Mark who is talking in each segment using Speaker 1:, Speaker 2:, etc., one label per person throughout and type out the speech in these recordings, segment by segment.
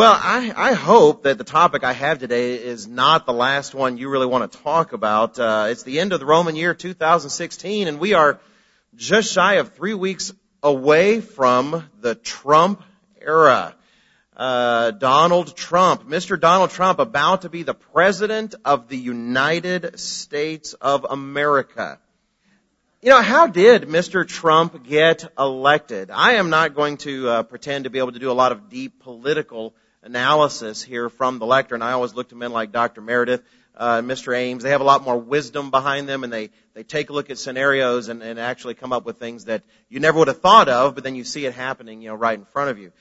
Speaker 1: Well, I, I hope that the topic I have today is not the last one you really want to talk about. Uh, it's the end of the Roman year 2016, and we are just shy of three weeks away from the Trump era. Uh, Donald Trump, Mr. Donald Trump, about to be the president of the United States of America. You know, how did Mr. Trump get elected? I am not going to uh, pretend to be able to do a lot of deep political analysis here from the lectern. I always look to men like Dr. Meredith, uh, Mr. Ames. They have a lot more wisdom behind them and they, they take a look at scenarios and, and actually come up with things that you never would have thought of, but then you see it happening, you know, right in front of you.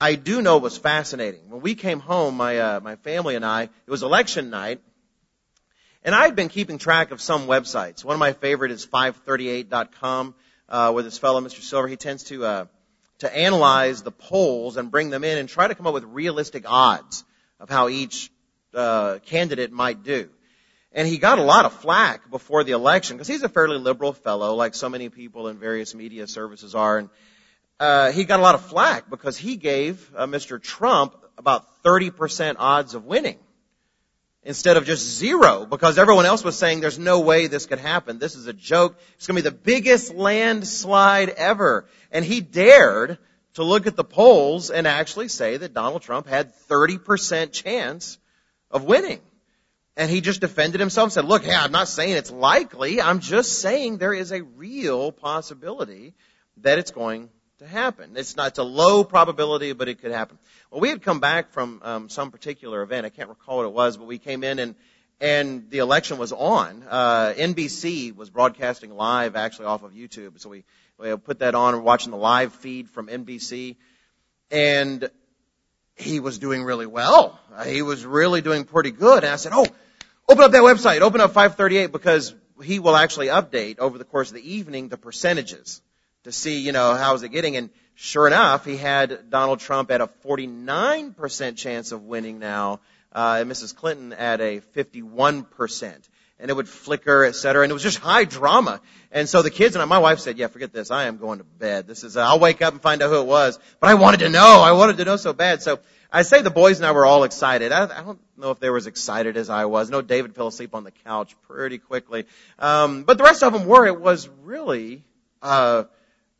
Speaker 1: I do know it was fascinating. When we came home, my, uh, my family and I, it was election night, and I've been keeping track of some websites. One of my favorite is 538.com, uh, where this fellow, Mr. Silver, he tends to, uh, to analyze the polls and bring them in and try to come up with realistic odds of how each, uh, candidate might do. And he got a lot of flack before the election because he's a fairly liberal fellow, like so many people in various media services are. And uh, he got a lot of flack because he gave uh, Mr. Trump about 30% odds of winning instead of just zero because everyone else was saying there's no way this could happen. This is a joke. It's going to be the biggest landslide ever. And he dared to look at the polls and actually say that Donald Trump had 30% chance of winning. And he just defended himself and said, look, hey, I'm not saying it's likely. I'm just saying there is a real possibility that it's going to happen. It's not, it's a low probability, but it could happen. Well, we had come back from um, some particular event. I can't recall what it was, but we came in and and the election was on. Uh, NBC was broadcasting live, actually off of YouTube. So we, we put that on and watching the live feed from NBC, and he was doing really well. Uh, he was really doing pretty good. And I said, "Oh, open up that website. Open up 538 because he will actually update over the course of the evening the percentages." To see, you know, how is it getting. And sure enough, he had Donald Trump at a 49% chance of winning now, uh, and Mrs. Clinton at a 51%. And it would flicker, et cetera, and it was just high drama. And so the kids and I, my wife said, yeah, forget this. I am going to bed. This is, uh, I'll wake up and find out who it was. But I wanted to know. I wanted to know so bad. So I say the boys and I were all excited. I, I don't know if they were as excited as I was. No, David fell asleep on the couch pretty quickly. Um, but the rest of them were. It was really, uh,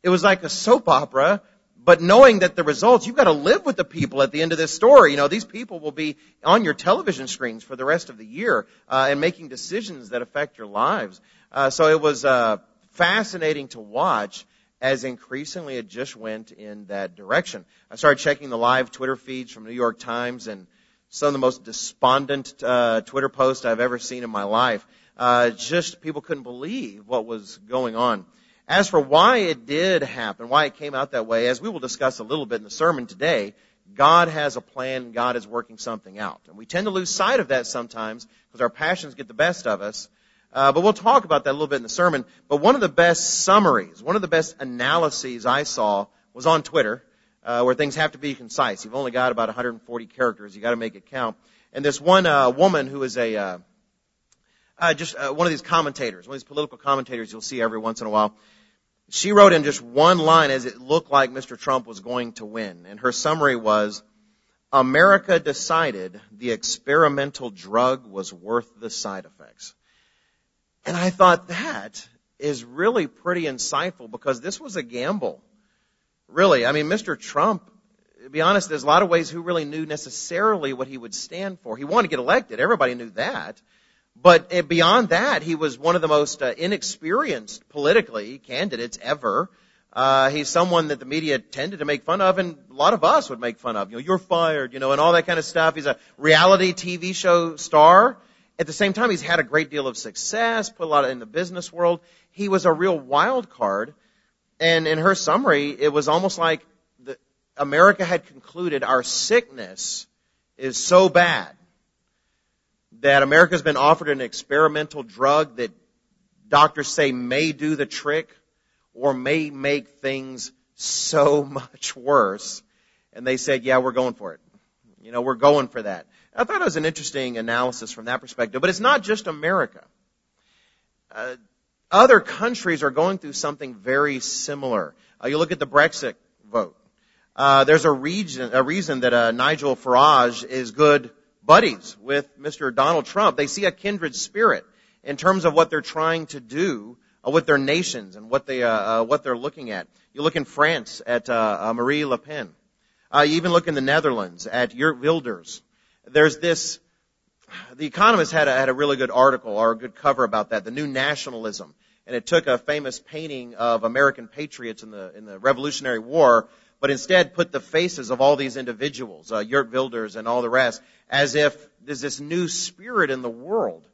Speaker 1: it was like a soap opera, but knowing that the results, you've got to live with the people at the end of this story. You know, these people will be on your television screens for the rest of the year uh, and making decisions that affect your lives. Uh, so it was uh, fascinating to watch as increasingly it just went in that direction. I started checking the live Twitter feeds from New York Times and some of the most despondent uh, Twitter posts I've ever seen in my life. Uh, just people couldn't believe what was going on. As for why it did happen, why it came out that way, as we will discuss a little bit in the sermon today, God has a plan, God is working something out. And we tend to lose sight of that sometimes because our passions get the best of us. Uh, but we'll talk about that a little bit in the sermon. But one of the best summaries, one of the best analyses I saw was on Twitter, uh, where things have to be concise. You've only got about 140 characters. You got to make it count. And this one uh, woman who is a uh, uh, just uh, one of these commentators, one of these political commentators you'll see every once in a while. She wrote in just one line as it looked like Mr. Trump was going to win. And her summary was, America decided the experimental drug was worth the side effects. And I thought that is really pretty insightful because this was a gamble. Really. I mean, Mr. Trump, to be honest, there's a lot of ways who really knew necessarily what he would stand for. He wanted to get elected. Everybody knew that. But eh, beyond that, he was one of the most uh, inexperienced politically candidates ever. Uh, he's someone that the media tended to make fun of, and a lot of us would make fun of. You know, you're fired, you know, and all that kind of stuff. He's a reality TV show star. At the same time, he's had a great deal of success, put a lot in the business world. He was a real wild card. And in her summary, it was almost like the, America had concluded our sickness is so bad that America's been offered an experimental drug that doctors say may do the trick or may make things so much worse. And they said, yeah, we're going for it. You know, we're going for that. I thought it was an interesting analysis from that perspective, but it's not just America. Uh, other countries are going through something very similar. Uh, you look at the Brexit vote. Uh, there's a, region, a reason that uh, Nigel Farage is good buddies with Mr. Donald Trump. They see a kindred spirit in terms of what they're trying to do uh, with their nations and what they uh, uh, what they're looking at. You look in France at uh, uh, Marine Le Pen. Uh, you even look in the Netherlands at Geert Wilders. There's this. The Economist had a, had a really good article or a good cover about that. The new nationalism, and it took a famous painting of American patriots in the in the Revolutionary War, but instead put the faces of all these individuals, uh, Geert Wilders and all the rest, as if there's this new spirit in the world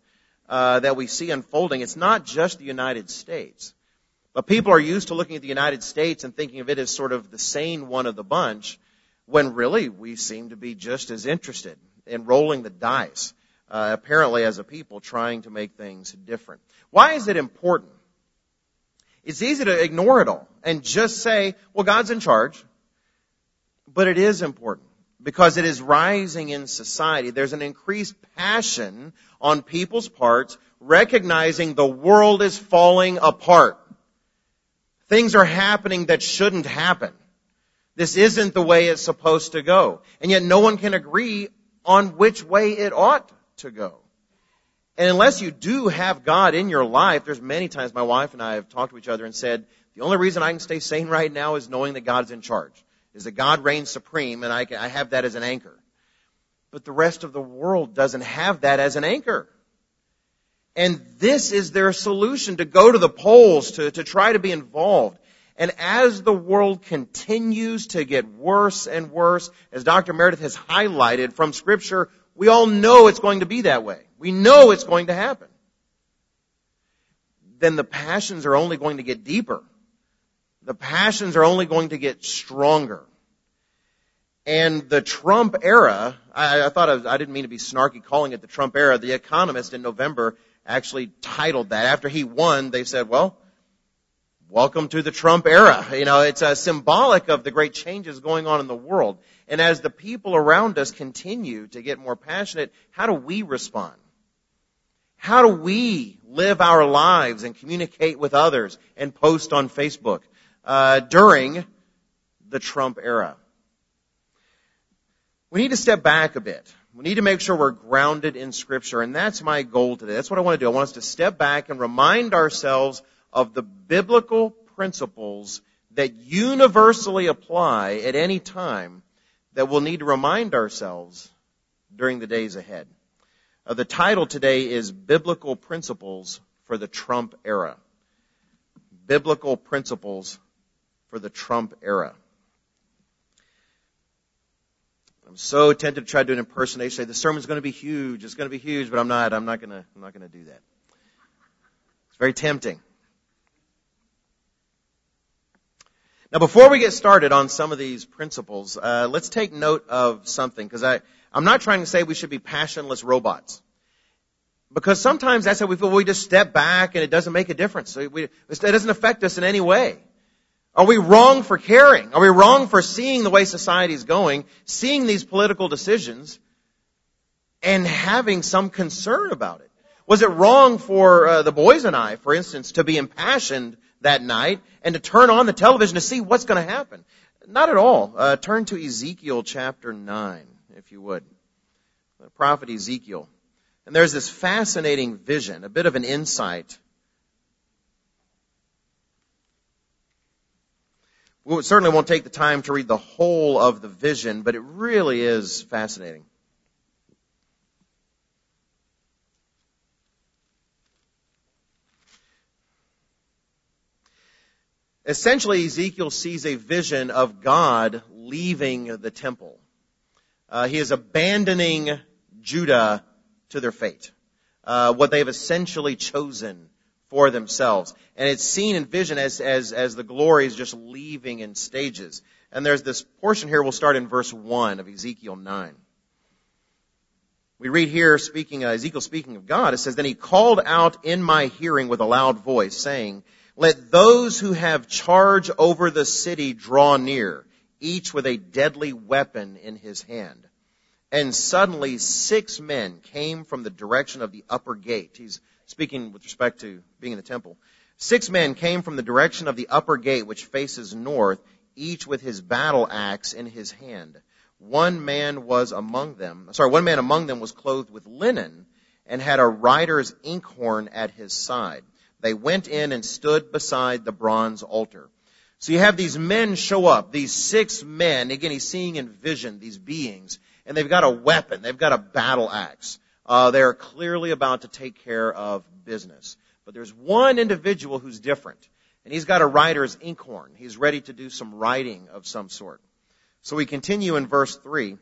Speaker 1: uh, that we see unfolding. It's not just the United States. But people are used to looking at the United States and thinking of it as sort of the sane one of the bunch, when really we seem to be just as interested in rolling the dice, uh, apparently as a people trying to make things different. Why is it important? It's easy to ignore it all and just say, well, God's in charge. But it is important because it is rising in society. There's an increased passion on people's parts recognizing the world is falling apart. Things are happening that shouldn't happen. This isn't the way it's supposed to go. And yet no one can agree on which way it ought to go. And unless you do have God in your life, there's many times my wife and I have talked to each other and said, the only reason I can stay sane right now is knowing that God's in charge is that God reigns supreme and I, I have that as an anchor. But the rest of the world doesn't have that as an anchor. And this is their solution to go to the polls, to, to try to be involved. And as the world continues to get worse and worse, as Dr. Meredith has highlighted from scripture, we all know it's going to be that way. We know it's going to happen. Then the passions are only going to get deeper the passions are only going to get stronger. And the Trump era, I, I thought I, was, I, didn't mean to be snarky calling it the Trump era. The Economist in November actually titled that. After he won, they said, well, welcome to the Trump era. You know, it's a symbolic of the great changes going on in the world. And as the people around us continue to get more passionate, how do we respond? How do we live our lives and communicate with others and post on Facebook? Uh, during the Trump era. We need to step back a bit. We need to make sure we're grounded in Scripture, and that's my goal today. That's what I want to do. I want us to step back and remind ourselves of the biblical principles that universally apply at any time that we'll need to remind ourselves during the days ahead. Uh, the title today is Biblical Principles for the Trump Era. Biblical Principles for the Trump era. I'm so tempted to try to do an impersonation, say the sermon's going to be huge, it's going to be huge, but I'm not, I'm not going to, I'm not going to do that. It's very tempting. Now, before we get started on some of these principles, uh, let's take note of something, because I, I'm not trying to say we should be passionless robots. Because sometimes that's how we feel. We just step back and it doesn't make a difference. We, it doesn't affect us in any way. Are we wrong for caring? Are we wrong for seeing the way society is going, seeing these political decisions, and having some concern about it? Was it wrong for uh, the boys and I, for instance, to be impassioned that night and to turn on the television to see what's going to happen? Not at all. Uh, turn to Ezekiel chapter 9, if you would. The prophet Ezekiel. And there's this fascinating vision, a bit of an insight We certainly won't take the time to read the whole of the vision, but it really is fascinating. Essentially, Ezekiel sees a vision of God leaving the temple. Uh, he is abandoning Judah to their fate. Uh, what they have essentially chosen for themselves. And it's seen in vision as, as, as the glory is just leaving in stages. And there's this portion here, we'll start in verse 1 of Ezekiel 9. We read here, speaking, uh, Ezekiel speaking of God, it says, Then he called out in my hearing with a loud voice, saying, Let those who have charge over the city draw near, each with a deadly weapon in his hand. And suddenly six men came from the direction of the upper gate. He's speaking with respect to being in the temple. Six men came from the direction of the upper gate which faces north, each with his battle axe in his hand. One man was among them, sorry, one man among them was clothed with linen and had a writer's inkhorn at his side. They went in and stood beside the bronze altar. So you have these men show up, these six men. Again, he's seeing in vision these beings, and they've got a weapon. They've got a battle axe. Uh, they're clearly about to take care of business. But there's one individual who's different, and he's got a writer's inkhorn. He's ready to do some writing of some sort. So we continue in verse three.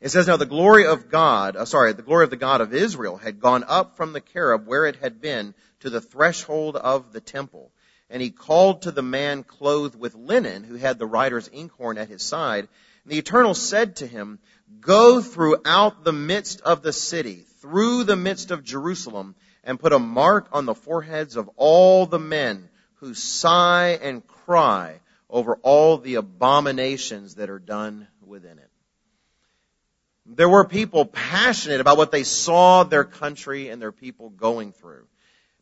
Speaker 1: It says, now the glory of God, uh, sorry, the glory of the God of Israel had gone up from the cherub where it had been to the threshold of the temple. And he called to the man clothed with linen who had the writer's inkhorn at his side. And the Eternal said to him, Go throughout the midst of the city, through the midst of Jerusalem, and put a mark on the foreheads of all the men who sigh and cry over all the abominations that are done within it. There were people passionate about what they saw their country and their people going through.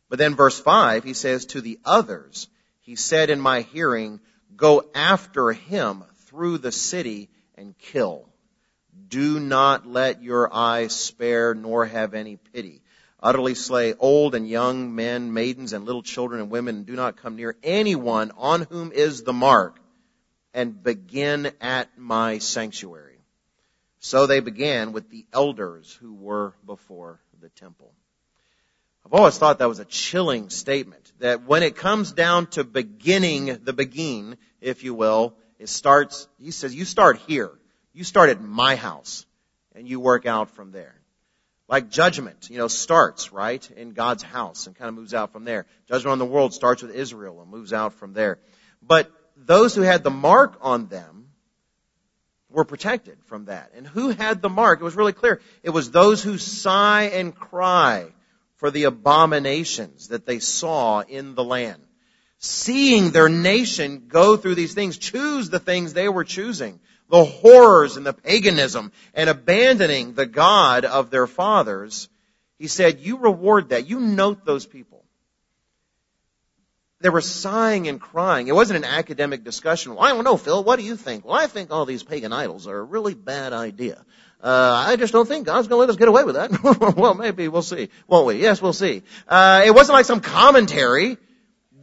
Speaker 1: But then verse 5, he says, to the others, he said in my hearing, go after him through the city and kill. Do not let your eyes spare nor have any pity. Utterly slay old and young men, maidens and little children and women, and do not come near anyone on whom is the mark, and begin at my sanctuary. So they began with the elders who were before the temple. I've always thought that was a chilling statement. That when it comes down to beginning the begin, if you will, it starts, he says, you start here. You start at my house and you work out from there. Like judgment, you know, starts, right, in God's house and kind of moves out from there. Judgment on the world starts with Israel and moves out from there. But those who had the mark on them were protected from that. And who had the mark? It was really clear. It was those who sigh and cry for the abominations that they saw in the land. Seeing their nation go through these things, choose the things they were choosing, the horrors and the paganism, and abandoning the God of their fathers, he said, you reward that. You note those people. They were sighing and crying. It wasn't an academic discussion. Well, I don't know, Phil. What do you think? Well, I think all these pagan idols are a really bad idea. Uh, I just don't think God's going to let us get away with that. well, maybe we'll see, won't we? Yes, we'll see. Uh, it wasn't like some commentary.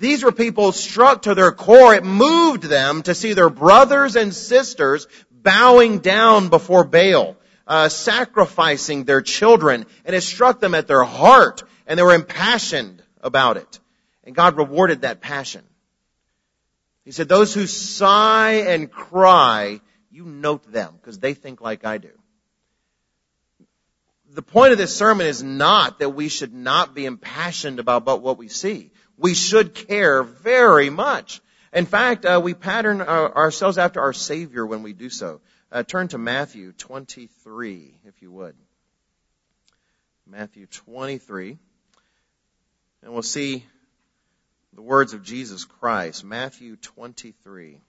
Speaker 1: These were people struck to their core. It moved them to see their brothers and sisters bowing down before Baal, uh, sacrificing their children, and it struck them at their heart, and they were impassioned about it. And God rewarded that passion. He said, those who sigh and cry, you note them, because they think like I do the point of this sermon is not that we should not be impassioned about, what we see. We should care very much. In fact, uh, we pattern uh, ourselves after our Savior when we do so. Uh, turn to Matthew 23, if you would. Matthew 23. And we'll see the words of Jesus Christ. Matthew 23.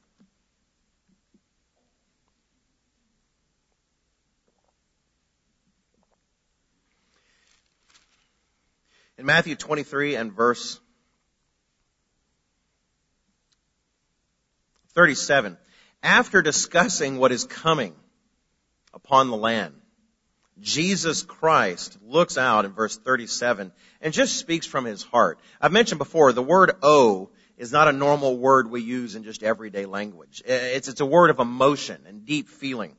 Speaker 1: In Matthew 23 and verse 37, after discussing what is coming upon the land, Jesus Christ looks out in verse 37 and just speaks from his heart. I've mentioned before, the word "oh" is not a normal word we use in just everyday language. It's, it's a word of emotion and deep feeling.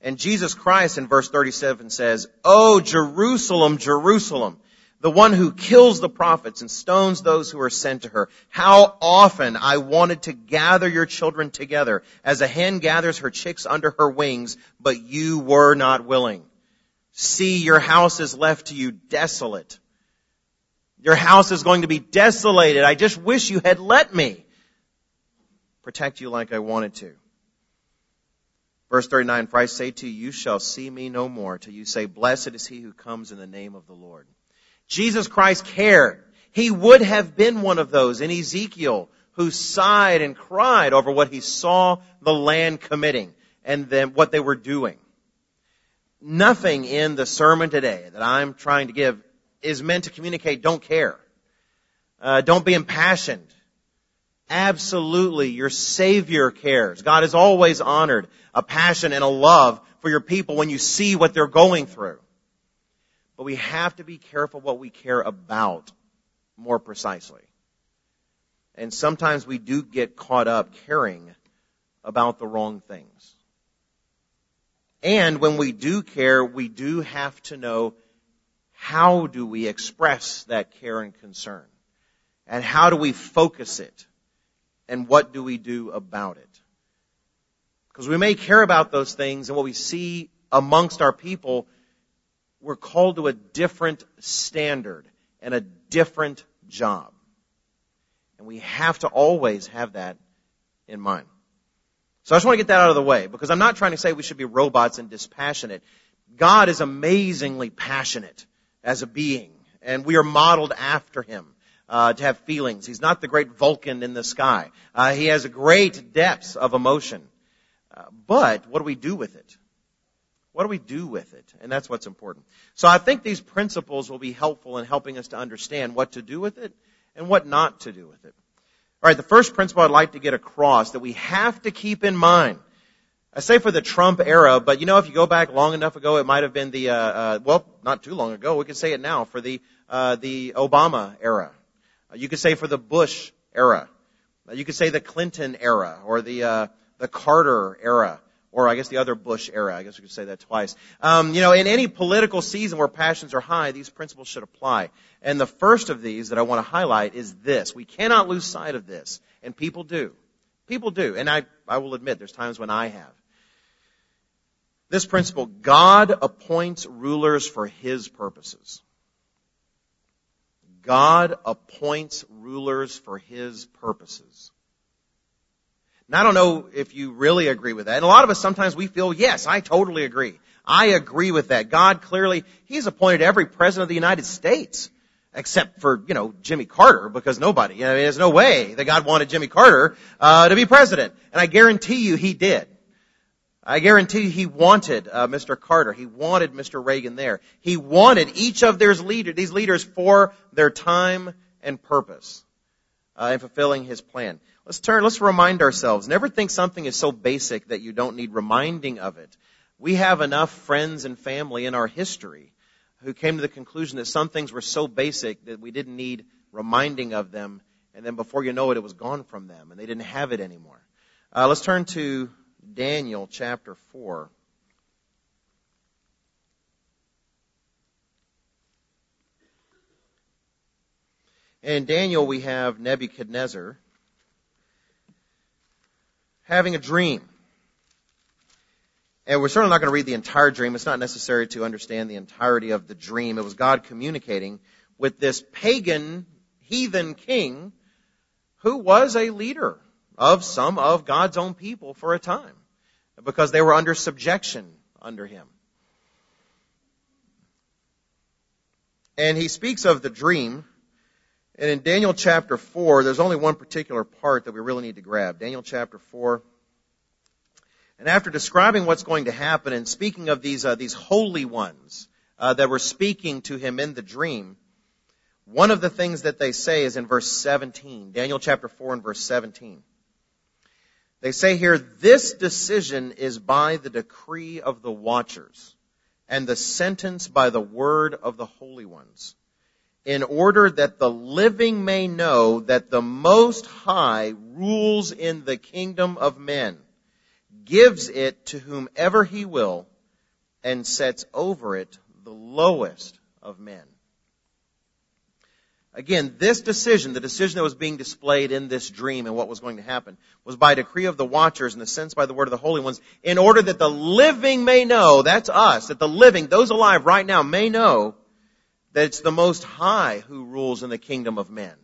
Speaker 1: And Jesus Christ in verse 37 says, Oh, Jerusalem, Jerusalem, the one who kills the prophets and stones those who are sent to her. How often I wanted to gather your children together as a hen gathers her chicks under her wings, but you were not willing. See, your house is left to you desolate. Your house is going to be desolated. I just wish you had let me protect you like I wanted to. Verse 39, for I say to you, you shall see me no more till you say, blessed is he who comes in the name of the Lord. Jesus Christ cared. He would have been one of those in Ezekiel who sighed and cried over what he saw the land committing and then what they were doing. Nothing in the sermon today that I'm trying to give is meant to communicate don't care. Uh, don't be impassioned. Absolutely, your Savior cares. God has always honored a passion and a love for your people when you see what they're going through. But we have to be careful what we care about more precisely. And sometimes we do get caught up caring about the wrong things. And when we do care, we do have to know how do we express that care and concern? And how do we focus it? And what do we do about it? Because we may care about those things and what we see amongst our people, we're called to a different standard and a different job. And we have to always have that in mind. So I just want to get that out of the way because I'm not trying to say we should be robots and dispassionate. God is amazingly passionate as a being and we are modeled after him. Uh, to have feelings. He's not the great Vulcan in the sky. Uh, he has great depths of emotion. Uh, but what do we do with it? What do we do with it? And that's what's important. So I think these principles will be helpful in helping us to understand what to do with it and what not to do with it. All right, the first principle I'd like to get across that we have to keep in mind. I say for the Trump era, but you know, if you go back long enough ago, it might have been the, uh, uh, well, not too long ago. We could say it now for the uh, the Obama era. You could say for the Bush era. You could say the Clinton era or the uh, the Carter era or I guess the other Bush era. I guess we could say that twice. Um, you know, in any political season where passions are high, these principles should apply. And the first of these that I want to highlight is this. We cannot lose sight of this. And people do. People do. And I, I will admit there's times when I have. This principle, God appoints rulers for His purposes. God appoints rulers for His purposes. And I don't know if you really agree with that. And a lot of us sometimes we feel, yes, I totally agree. I agree with that. God clearly, He's appointed every president of the United States. Except for, you know, Jimmy Carter, because nobody, you know, there's no way that God wanted Jimmy Carter, uh, to be president. And I guarantee you he did. I guarantee he wanted uh, Mr. Carter. He wanted Mr. Reagan there. He wanted each of their leader, these leaders for their time and purpose uh, in fulfilling his plan. Let's turn, let's remind ourselves. Never think something is so basic that you don't need reminding of it. We have enough friends and family in our history who came to the conclusion that some things were so basic that we didn't need reminding of them, and then before you know it, it was gone from them, and they didn't have it anymore. Uh, let's turn to Daniel chapter 4. In Daniel, we have Nebuchadnezzar having a dream. And we're certainly not going to read the entire dream. It's not necessary to understand the entirety of the dream. It was God communicating with this pagan, heathen king who was a leader of some of God's own people for a time because they were under subjection under him. And he speaks of the dream. And in Daniel chapter 4, there's only one particular part that we really need to grab. Daniel chapter 4. And after describing what's going to happen and speaking of these, uh, these holy ones uh, that were speaking to him in the dream, one of the things that they say is in verse 17. Daniel chapter 4 and verse 17. They say here, this decision is by the decree of the watchers and the sentence by the word of the holy ones in order that the living may know that the Most High rules in the kingdom of men gives it to whomever he will, and sets over it the lowest of men. Again, this decision, the decision that was being displayed in this dream and what was going to happen, was by decree of the watchers and the sense by the word of the holy ones, in order that the living may know, that's us, that the living, those alive right now may know that it's the Most High who rules in the kingdom of men.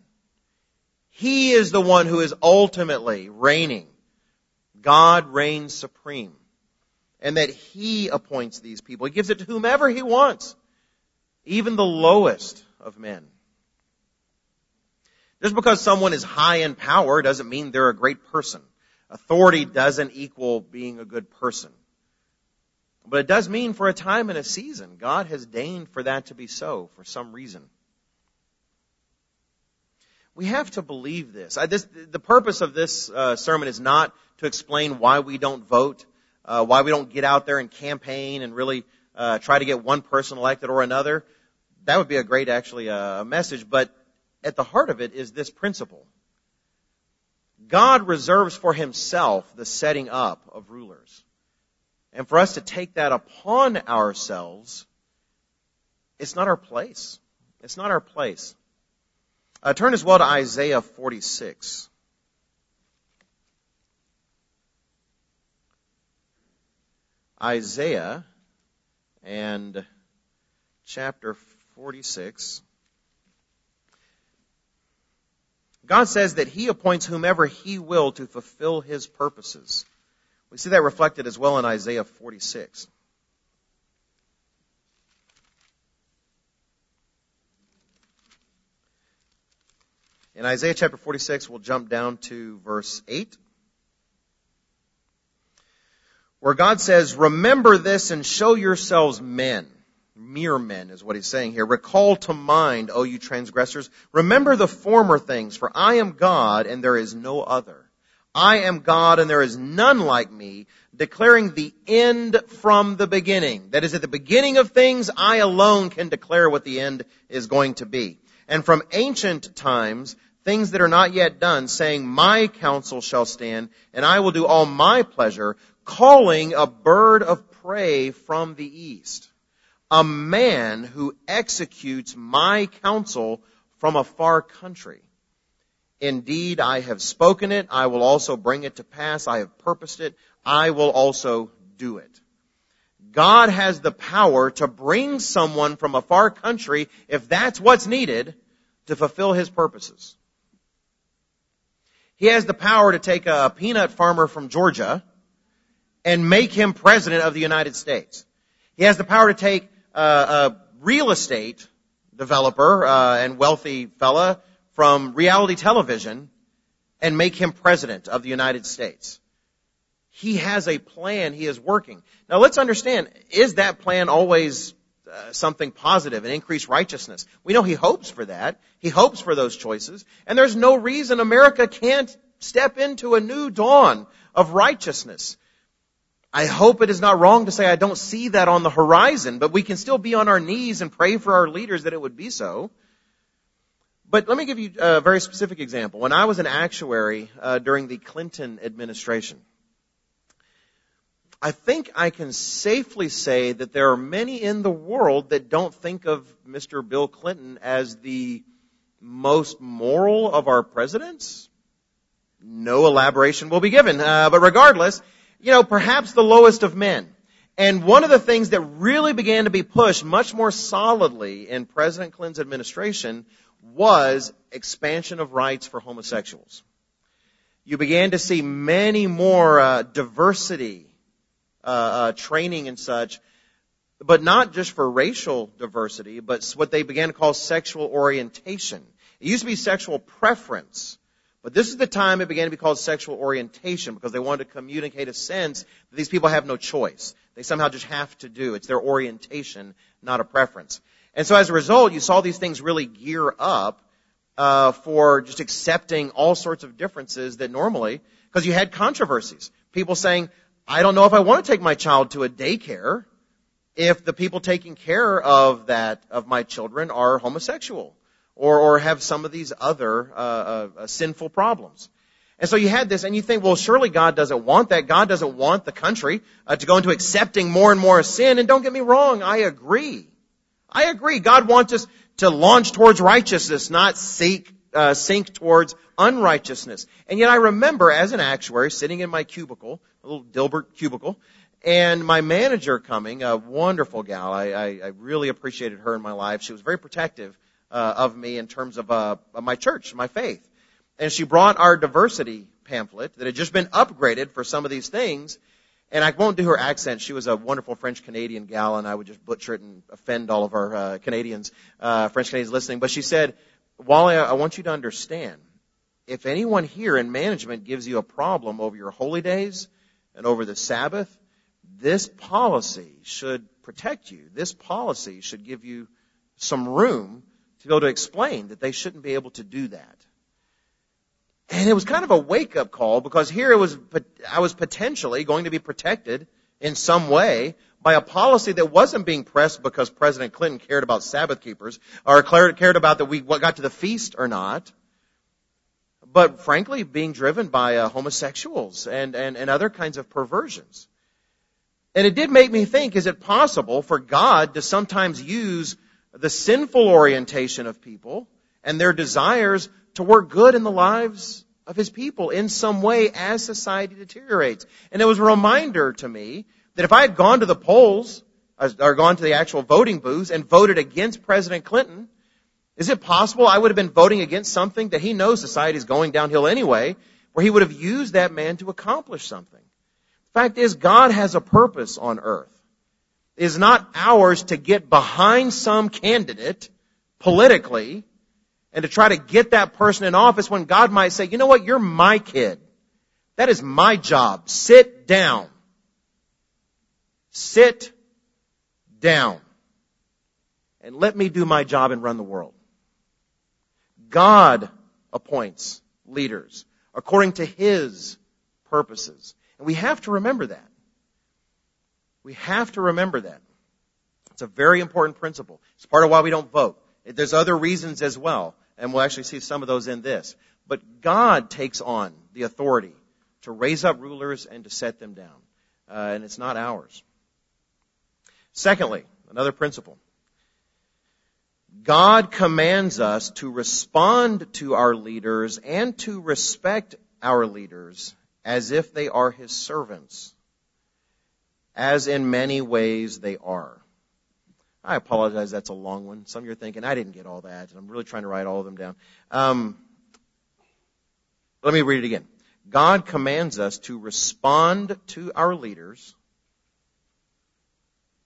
Speaker 1: He is the one who is ultimately reigning God reigns supreme. And that He appoints these people. He gives it to whomever He wants. Even the lowest of men. Just because someone is high in power doesn't mean they're a great person. Authority doesn't equal being a good person. But it does mean for a time and a season, God has deigned for that to be so for some reason. We have to believe this. I, this the purpose of this uh, sermon is not to explain why we don't vote, uh, why we don't get out there and campaign and really uh, try to get one person elected or another. That would be a great, actually, uh, message. But at the heart of it is this principle. God reserves for himself the setting up of rulers. And for us to take that upon ourselves, it's not our place. It's not our place. Uh, turn as well to Isaiah 46. Isaiah and chapter 46. God says that He appoints whomever He will to fulfill His purposes. We see that reflected as well in Isaiah 46. In Isaiah chapter 46, we'll jump down to verse 8. Where God says, Remember this and show yourselves men. Mere men is what he's saying here. Recall to mind, O you transgressors. Remember the former things, for I am God and there is no other. I am God and there is none like me, declaring the end from the beginning. That is, at the beginning of things, I alone can declare what the end is going to be. And from ancient times, things that are not yet done, saying, My counsel shall stand, and I will do all my pleasure, calling a bird of prey from the east. A man who executes my counsel from a far country. Indeed, I have spoken it. I will also bring it to pass. I have purposed it. I will also do it. God has the power to bring someone from a far country, if that's what's needed, to fulfill His purposes. He has the power to take a peanut farmer from Georgia and make him president of the United States. He has the power to take a, a real estate developer uh, and wealthy fella from reality television and make him president of the United States. He has a plan. He is working. Now let's understand, is that plan always uh, something positive and increased righteousness? We know he hopes for that. He hopes for those choices. And there's no reason America can't step into a new dawn of righteousness. I hope it is not wrong to say I don't see that on the horizon, but we can still be on our knees and pray for our leaders that it would be so. But let me give you a very specific example. When I was an actuary uh, during the Clinton administration, I think I can safely say that there are many in the world that don't think of Mr. Bill Clinton as the most moral of our presidents. No elaboration will be given, uh, but regardless, you know, perhaps the lowest of men. And one of the things that really began to be pushed much more solidly in President Clinton's administration was expansion of rights for homosexuals. You began to see many more uh, diversity uh, uh, training and such, but not just for racial diversity, but what they began to call sexual orientation. It used to be sexual preference. But this is the time it began to be called sexual orientation because they wanted to communicate a sense that these people have no choice. They somehow just have to do. It's their orientation, not a preference. And so as a result, you saw these things really gear up uh, for just accepting all sorts of differences that normally, because you had controversies. People saying, I don't know if I want to take my child to a daycare if the people taking care of that, of my children are homosexual or, or have some of these other uh, uh, uh sinful problems. And so you had this, and you think, well, surely God doesn't want that. God doesn't want the country uh, to go into accepting more and more sin. And don't get me wrong, I agree. I agree. God wants us to launch towards righteousness, not seek, uh, sink towards unrighteousness. And yet I remember as an actuary sitting in my cubicle, a little Dilbert cubicle, and my manager coming, a wonderful gal. I, I, I really appreciated her in my life. She was very protective uh, of me in terms of, uh, of my church, my faith. And she brought our diversity pamphlet that had just been upgraded for some of these things. And I won't do her accent. She was a wonderful French Canadian gal, and I would just butcher it and offend all of our uh, Canadians, uh, French Canadians listening. But she said, Wally, I want you to understand. If anyone here in management gives you a problem over your holy days and over the Sabbath, this policy should protect you. This policy should give you some room to be able to explain that they shouldn't be able to do that. And it was kind of a wake up call because here it was, I was potentially going to be protected in some way by a policy that wasn't being pressed because President Clinton cared about Sabbath keepers or cared about that we got to the feast or not, but frankly being driven by uh, homosexuals and, and, and other kinds of perversions. And it did make me think, is it possible for God to sometimes use the sinful orientation of people and their desires to work good in the lives of his people in some way as society deteriorates? And it was a reminder to me that if I had gone to the polls uh, or gone to the actual voting booths and voted against President Clinton, is it possible I would have been voting against something that he knows society is going downhill anyway, where he would have used that man to accomplish something? The fact is, God has a purpose on earth. It is not ours to get behind some candidate politically and to try to get that person in office when God might say, you know what, you're my kid. That is my job. Sit down. Sit down. And let me do my job and run the world. God appoints leaders according to His purposes. And we have to remember that. We have to remember that. It's a very important principle. It's part of why we don't vote. There's other reasons as well, and we'll actually see some of those in this. But God takes on the authority to raise up rulers and to set them down. Uh, and it's not ours. Secondly, another principle. God commands us to respond to our leaders and to respect our leaders as if they are his servants, as in many ways they are. I apologize, that's a long one. Some of you are thinking, I didn't get all that, and I'm really trying to write all of them down. Um, let me read it again. God commands us to respond to our leaders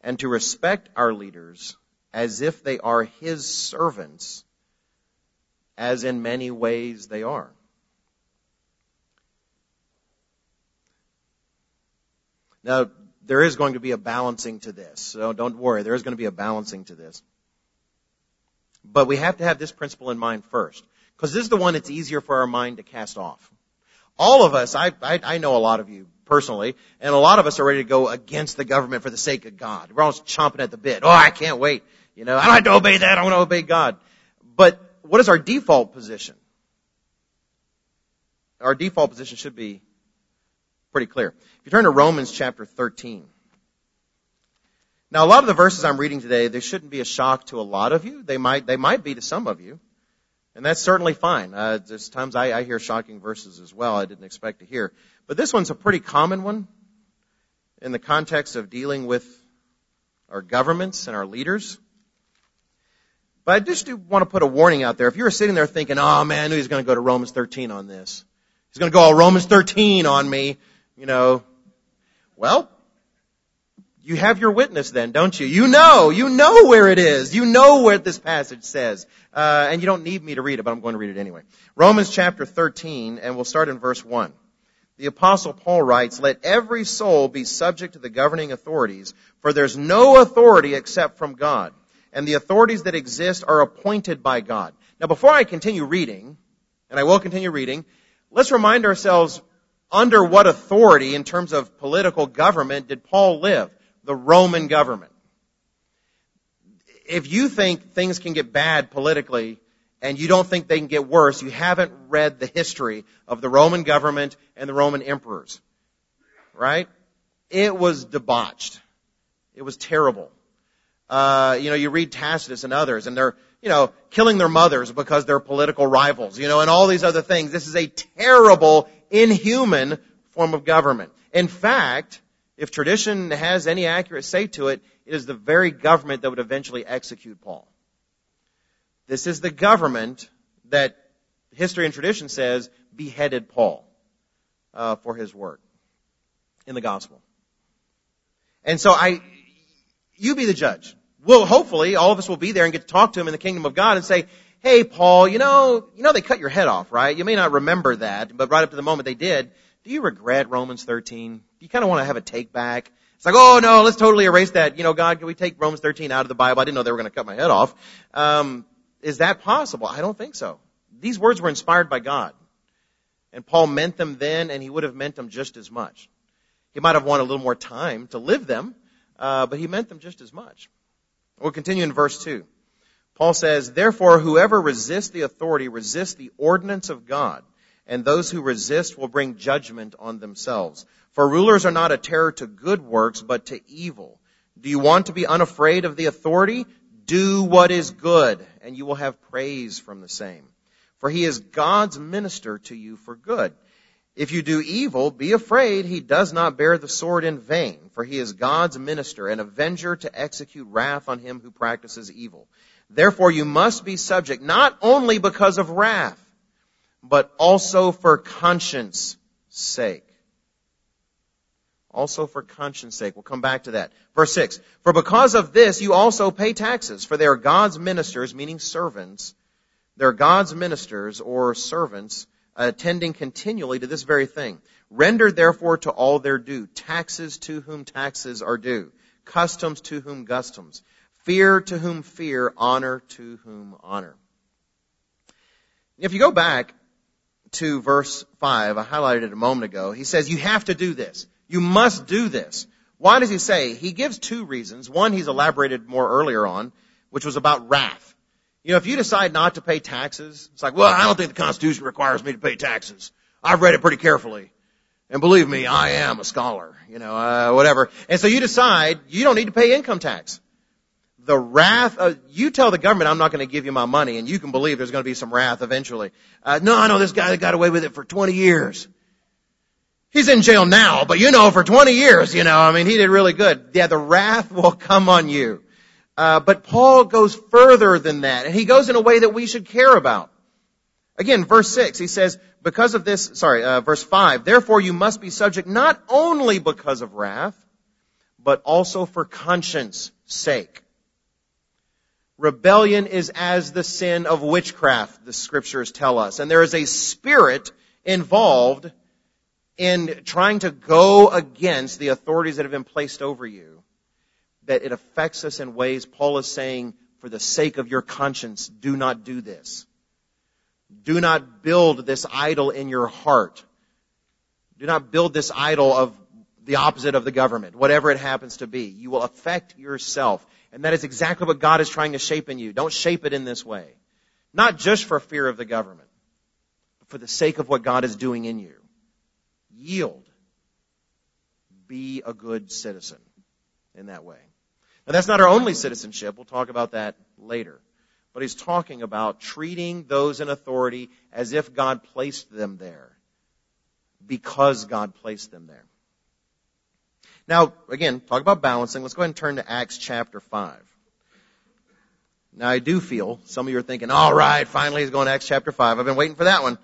Speaker 1: and to respect our leaders as if they are His servants, as in many ways they are. Now, there is going to be a balancing to this, so don't worry, there is going to be a balancing to this. But we have to have this principle in mind first, because this is the one that's easier for our mind to cast off. All of us, I, I, I know a lot of you personally, and a lot of us are ready to go against the government for the sake of God. We're almost chomping at the bit. Oh, I can't wait. You know, I don't have to obey that. I want to obey God. But what is our default position? Our default position should be pretty clear. If you turn to Romans chapter 13. Now, a lot of the verses I'm reading today, they shouldn't be a shock to a lot of you. They might, they might be to some of you. And that's certainly fine. Uh, there's times I, I hear shocking verses as well I didn't expect to hear. But this one's a pretty common one in the context of dealing with our governments and our leaders. But I just do want to put a warning out there. If you were sitting there thinking, oh man, I knew he's going to go to Romans 13 on this. He's going to go all Romans 13 on me you know, well, you have your witness then, don't you? You know, you know where it is. You know what this passage says. Uh, and you don't need me to read it, but I'm going to read it anyway. Romans chapter 13, and we'll start in verse 1. The apostle Paul writes, Let every soul be subject to the governing authorities, for there's no authority except from God. And the authorities that exist are appointed by God. Now before I continue reading, and I will continue reading, let's remind ourselves under what authority in terms of political government did Paul live? The Roman government. If you think things can get bad politically and you don't think they can get worse, you haven't read the history of the Roman government and the Roman emperors. Right? It was debauched. It was terrible. Uh, you know, you read Tacitus and others and they're, you know, killing their mothers because they're political rivals, you know, and all these other things. This is a terrible inhuman form of government. In fact, if tradition has any accurate say to it, it is the very government that would eventually execute Paul. This is the government that history and tradition says beheaded Paul uh, for his work in the gospel. And so I, you be the judge. Well, hopefully all of us will be there and get to talk to him in the kingdom of God and say, hey, Paul, you know, you know they cut your head off, right? You may not remember that, but right up to the moment they did, do you regret Romans 13? Do you kind of want to have a take back? It's like, oh no, let's totally erase that. You know, God, can we take Romans 13 out of the Bible? I didn't know they were going to cut my head off. Um, is that possible? I don't think so. These words were inspired by God. And Paul meant them then, and he would have meant them just as much. He might have wanted a little more time to live them, uh, but he meant them just as much. We'll continue in verse 2. Paul says, Therefore, whoever resists the authority resists the ordinance of God, and those who resist will bring judgment on themselves. For rulers are not a terror to good works, but to evil. Do you want to be unafraid of the authority? Do what is good, and you will have praise from the same. For he is God's minister to you for good. If you do evil, be afraid he does not bear the sword in vain, for he is God's minister, an avenger to execute wrath on him who practices evil. Therefore you must be subject not only because of wrath, but also for conscience sake. Also for conscience sake. We'll come back to that. Verse 6. For because of this you also pay taxes, for they are God's ministers, meaning servants. They're God's ministers or servants attending continually to this very thing. Render therefore to all their due, taxes to whom taxes are due, customs to whom customs, fear to whom fear, honor to whom honor. If you go back to verse 5, I highlighted it a moment ago, he says, you have to do this. You must do this. Why does he say? He gives two reasons. One he's elaborated more earlier on, which was about wrath. You know, if you decide not to pay taxes, it's like, well, I don't think the Constitution requires me to pay taxes. I've read it pretty carefully. And believe me, I am a scholar, you know, uh, whatever. And so you decide you don't need to pay income tax. The wrath, of, you tell the government I'm not going to give you my money and you can believe there's going to be some wrath eventually. Uh, no, I know this guy that got away with it for 20 years. He's in jail now, but you know, for 20 years, you know, I mean, he did really good. Yeah, the wrath will come on you. Uh, but Paul goes further than that, and he goes in a way that we should care about. Again, verse 6, he says, because of this, sorry, uh, verse 5, therefore you must be subject not only because of wrath, but also for conscience sake. Rebellion is as the sin of witchcraft, the scriptures tell us. And there is a spirit involved in trying to go against the authorities that have been placed over you that it affects us in ways Paul is saying, for the sake of your conscience, do not do this. Do not build this idol in your heart. Do not build this idol of the opposite of the government, whatever it happens to be. You will affect yourself. And that is exactly what God is trying to shape in you. Don't shape it in this way. Not just for fear of the government, but for the sake of what God is doing in you. Yield. Be a good citizen in that way. Now that's not our only citizenship. We'll talk about that later. But he's talking about treating those in authority as if God placed them there. Because God placed them there. Now, again, talk about balancing. Let's go ahead and turn to Acts chapter 5. Now, I do feel some of you are thinking, all right, finally he's going to Acts chapter 5. I've been waiting for that one.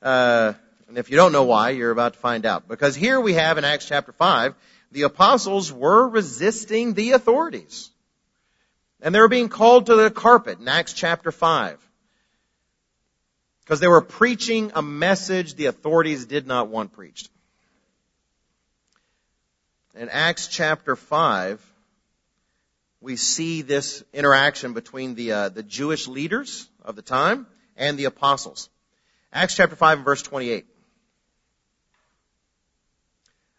Speaker 1: Uh, and if you don't know why, you're about to find out. Because here we have in Acts chapter 5 the apostles were resisting the authorities. And they were being called to the carpet in Acts chapter 5. Because they were preaching a message the authorities did not want preached. In Acts chapter 5, we see this interaction between the, uh, the Jewish leaders of the time and the apostles. Acts chapter 5 and verse 28.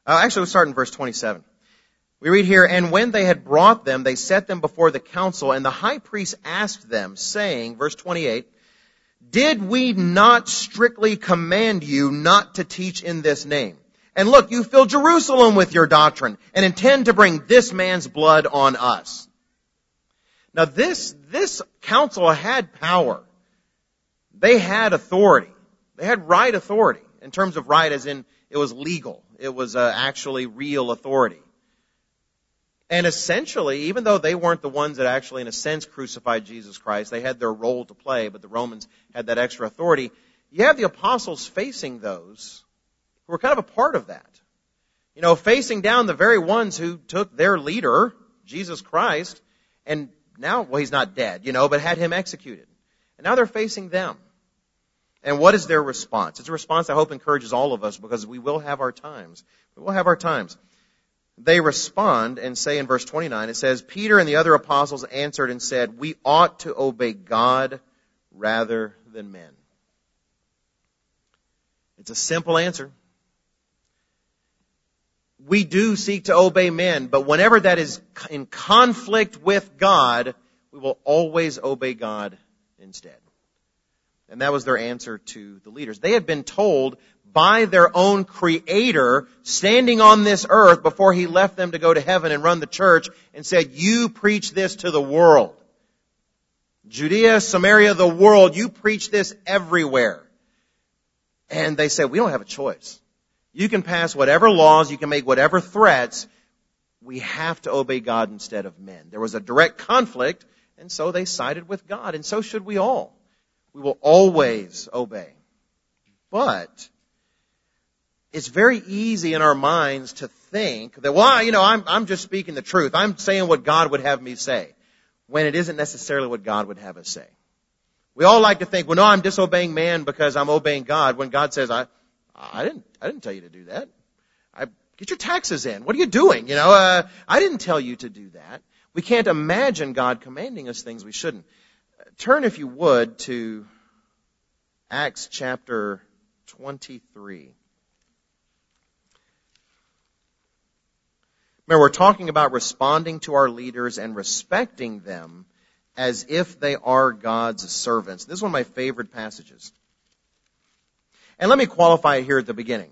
Speaker 1: Uh, actually, we'll start in verse 27. We read here, And when they had brought them, they set them before the council, and the high priest asked them, saying, verse 28, Did we not strictly command you not to teach in this name? And look, you fill Jerusalem with your doctrine, and intend to bring this man's blood on us. Now this, this council had power. They had authority. They had right authority, in terms of right as in it was legal. It was uh, actually real authority. And essentially, even though they weren't the ones that actually, in a sense, crucified Jesus Christ, they had their role to play, but the Romans had that extra authority. You have the apostles facing those were kind of a part of that. You know, facing down the very ones who took their leader, Jesus Christ, and now, well, he's not dead, you know, but had him executed. And now they're facing them. And what is their response? It's a response I hope encourages all of us because we will have our times. We will have our times. They respond and say in verse 29, it says, Peter and the other apostles answered and said, we ought to obey God rather than men. It's a simple answer. We do seek to obey men, but whenever that is in conflict with God, we will always obey God instead. And that was their answer to the leaders. They had been told by their own creator standing on this earth before he left them to go to heaven and run the church and said, you preach this to the world. Judea, Samaria, the world, you preach this everywhere. And they said, we don't have a choice. You can pass whatever laws, you can make whatever threats. We have to obey God instead of men. There was a direct conflict, and so they sided with God, and so should we all. We will always obey. But, it's very easy in our minds to think that, well, you know, I'm, I'm just speaking the truth. I'm saying what God would have me say. When it isn't necessarily what God would have us say. We all like to think, well, no, I'm disobeying man because I'm obeying God. When God says, I, I didn't, I didn't tell you to do that. I, get your taxes in. What are you doing? You know, uh, I didn't tell you to do that. We can't imagine God commanding us things we shouldn't. Turn, if you would, to Acts chapter 23. Remember, we're talking about responding to our leaders and respecting them as if they are God's servants. This is one of my favorite passages. And let me qualify it here at the beginning.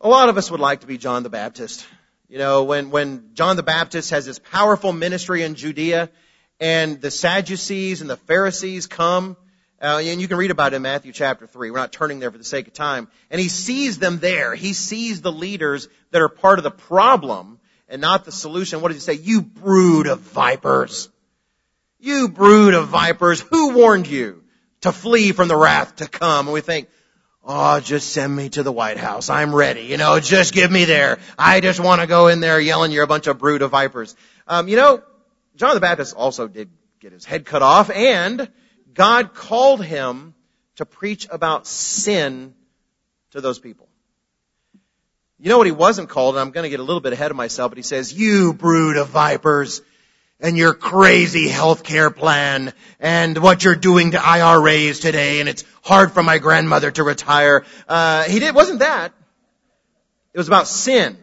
Speaker 1: A lot of us would like to be John the Baptist. You know, when, when John the Baptist has this powerful ministry in Judea and the Sadducees and the Pharisees come, uh, and you can read about it in Matthew chapter 3. We're not turning there for the sake of time. And he sees them there. He sees the leaders that are part of the problem and not the solution. What does he say? You brood of vipers. You brood of vipers, who warned you to flee from the wrath to come? And we think, oh, just send me to the White House. I'm ready. You know, just give me there. I just want to go in there yelling you're a bunch of brood of vipers. Um, you know, John the Baptist also did get his head cut off and God called him to preach about sin to those people. You know what he wasn't called, and I'm going to get a little bit ahead of myself, but he says, you brood of vipers, and your crazy healthcare plan and what you're doing to IRAs today and it's hard for my grandmother to retire. Uh, he did, wasn't that. It was about sin.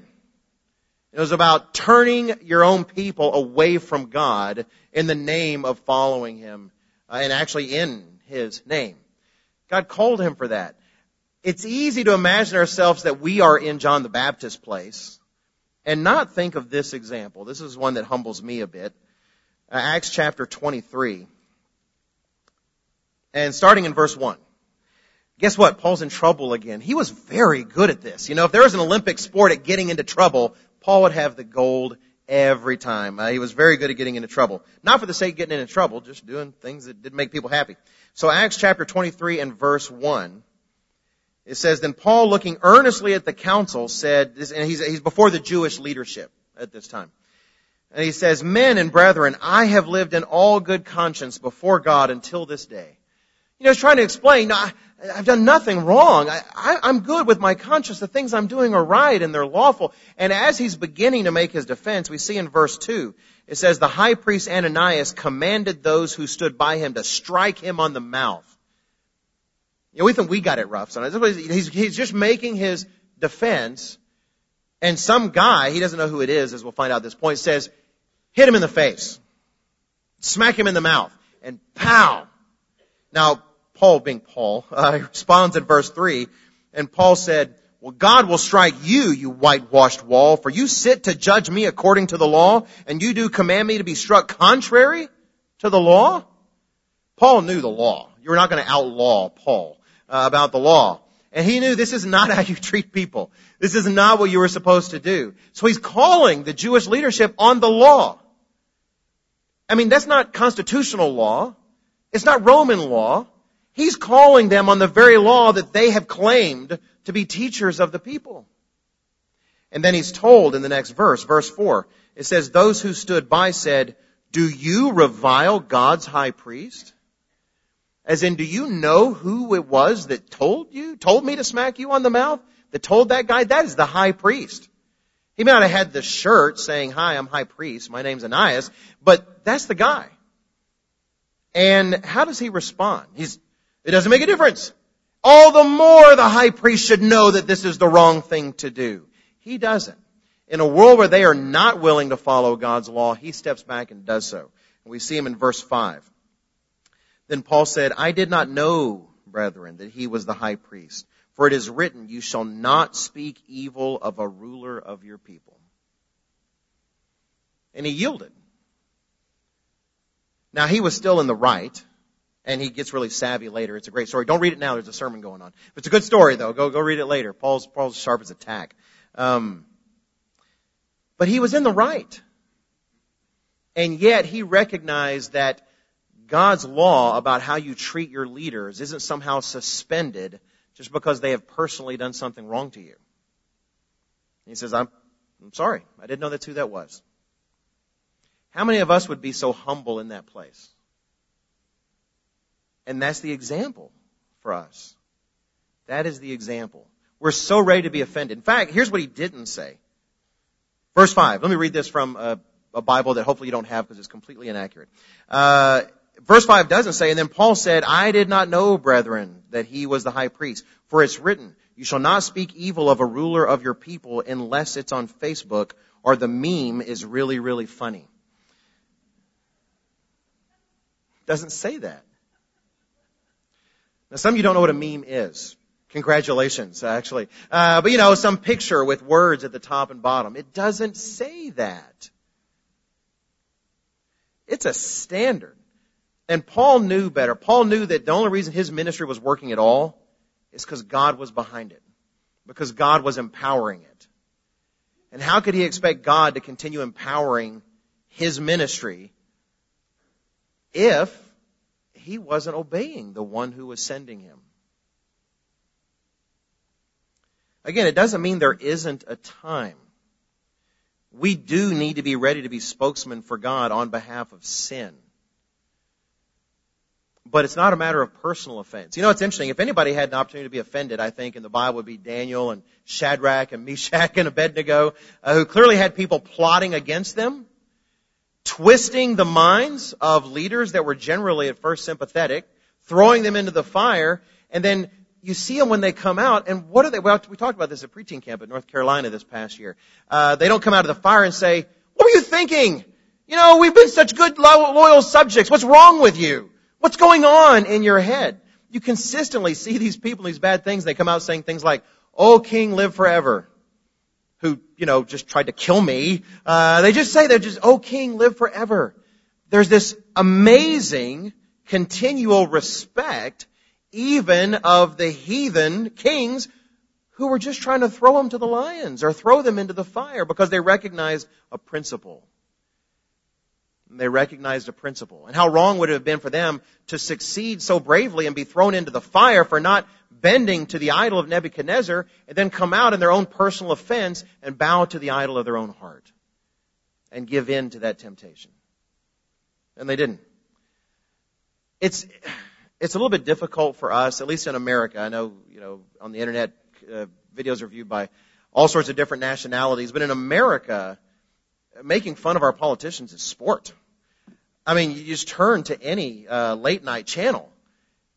Speaker 1: It was about turning your own people away from God in the name of following Him uh, and actually in His name. God called him for that. It's easy to imagine ourselves that we are in John the Baptist's place and not think of this example. This is one that humbles me a bit. Uh, Acts chapter 23. And starting in verse 1. Guess what? Paul's in trouble again. He was very good at this. You know, if there was an Olympic sport at getting into trouble, Paul would have the gold every time. Uh, he was very good at getting into trouble. Not for the sake of getting into trouble, just doing things that didn't make people happy. So Acts chapter 23 and verse 1. It says, Then Paul, looking earnestly at the council, said, and he's, he's before the Jewish leadership at this time. And he says, Men and brethren, I have lived in all good conscience before God until this day. You know, he's trying to explain, no, I, have done nothing wrong. I, I, I'm good with my conscience. The things I'm doing are right and they're lawful. And as he's beginning to make his defense, we see in verse 2, it says, The high priest Ananias commanded those who stood by him to strike him on the mouth. You know, we think we got it rough sometimes. He's, he's just making his defense, and some guy, he doesn't know who it is, as we'll find out at this point, says, hit him in the face, smack him in the mouth, and pow. Now, Paul, being Paul, uh, responds in verse 3, and Paul said, well, God will strike you, you whitewashed wall, for you sit to judge me according to the law, and you do command me to be struck contrary to the law? Paul knew the law. You're not going to outlaw Paul uh, about the law. And he knew this is not how you treat people. This is not what you were supposed to do. So he's calling the Jewish leadership on the law. I mean, that's not constitutional law. It's not Roman law. He's calling them on the very law that they have claimed to be teachers of the people. And then he's told in the next verse, verse 4, it says, Those who stood by said, Do you revile God's high priest? As in, do you know who it was that told you, told me to smack you on the mouth? That told that guy? That is the high priest. He may not have had the shirt saying, hi, I'm high priest, my name's Ananias, but that's the guy. And how does he respond? He's, it doesn't make a difference. all the more the high priest should know that this is the wrong thing to do. He doesn't. In a world where they are not willing to follow God's law, he steps back and does so. And we see him in verse 5. Then Paul said, I did not know, brethren, that he was the high priest. For it is written, you shall not speak evil of a ruler of your people. And he yielded. Now he was still in the right, and he gets really savvy later. It's a great story. Don't read it now. There's a sermon going on. It's a good story though. Go, go read it later. Paul's, Paul's sharp as a tack. Um, but he was in the right. And yet he recognized that God's law about how you treat your leaders isn't somehow suspended just because they have personally done something wrong to you. he says, I'm, I'm sorry. I didn't know that's who that was. How many of us would be so humble in that place? And that's the example for us. That is the example. We're so ready to be offended. In fact, here's what he didn't say. Verse 5. Let me read this from a, a Bible that hopefully you don't have because it's completely inaccurate. Uh, verse 5 doesn't say, and then Paul said, I did not know, brethren, that he was the high priest. For it's written, you shall not speak evil of a ruler of your people unless it's on Facebook or the meme is really, really funny. Doesn't say that. Now some of you don't know what a meme is. Congratulations, actually. Uh, but you know, some picture with words at the top and bottom. It doesn't say that. It's a standard. And Paul knew better. Paul knew that the only reason his ministry was working at all is because God was behind it. Because God was empowering it. And how could he expect God to continue empowering his ministry if he wasn't obeying the one who was sending him? Again, it doesn't mean there isn't a time. We do need to be ready to be spokesmen for God on behalf of sin. But it's not a matter of personal offense. You know, it's interesting. If anybody had an opportunity to be offended, I think in the Bible would be Daniel and Shadrach and Meshach and Abednego, uh, who clearly had people plotting against them, twisting the minds of leaders that were generally at first sympathetic, throwing them into the fire, and then you see them when they come out, and what are they? Well, we talked about this at preteen camp at North Carolina this past year. Uh, they don't come out of the fire and say, "What were you thinking? You know, we've been such good, loyal subjects. What's wrong with you? What's going on in your head?" You consistently see these people, these bad things. They come out saying things like, "Oh, King, live forever." Who, you know, just tried to kill me. Uh, they just say they're just, "Oh, King, live forever." There's this amazing continual respect even of the heathen kings who were just trying to throw them to the lions or throw them into the fire because they recognized a principle. They recognized a principle. And how wrong would it have been for them to succeed so bravely and be thrown into the fire for not bending to the idol of Nebuchadnezzar and then come out in their own personal offense and bow to the idol of their own heart and give in to that temptation. And they didn't. It's, it's a little bit difficult for us, at least in America. I know, you know, on the internet, uh, videos are viewed by all sorts of different nationalities, but in America, making fun of our politicians is sport. I mean, you just turn to any uh, late night channel,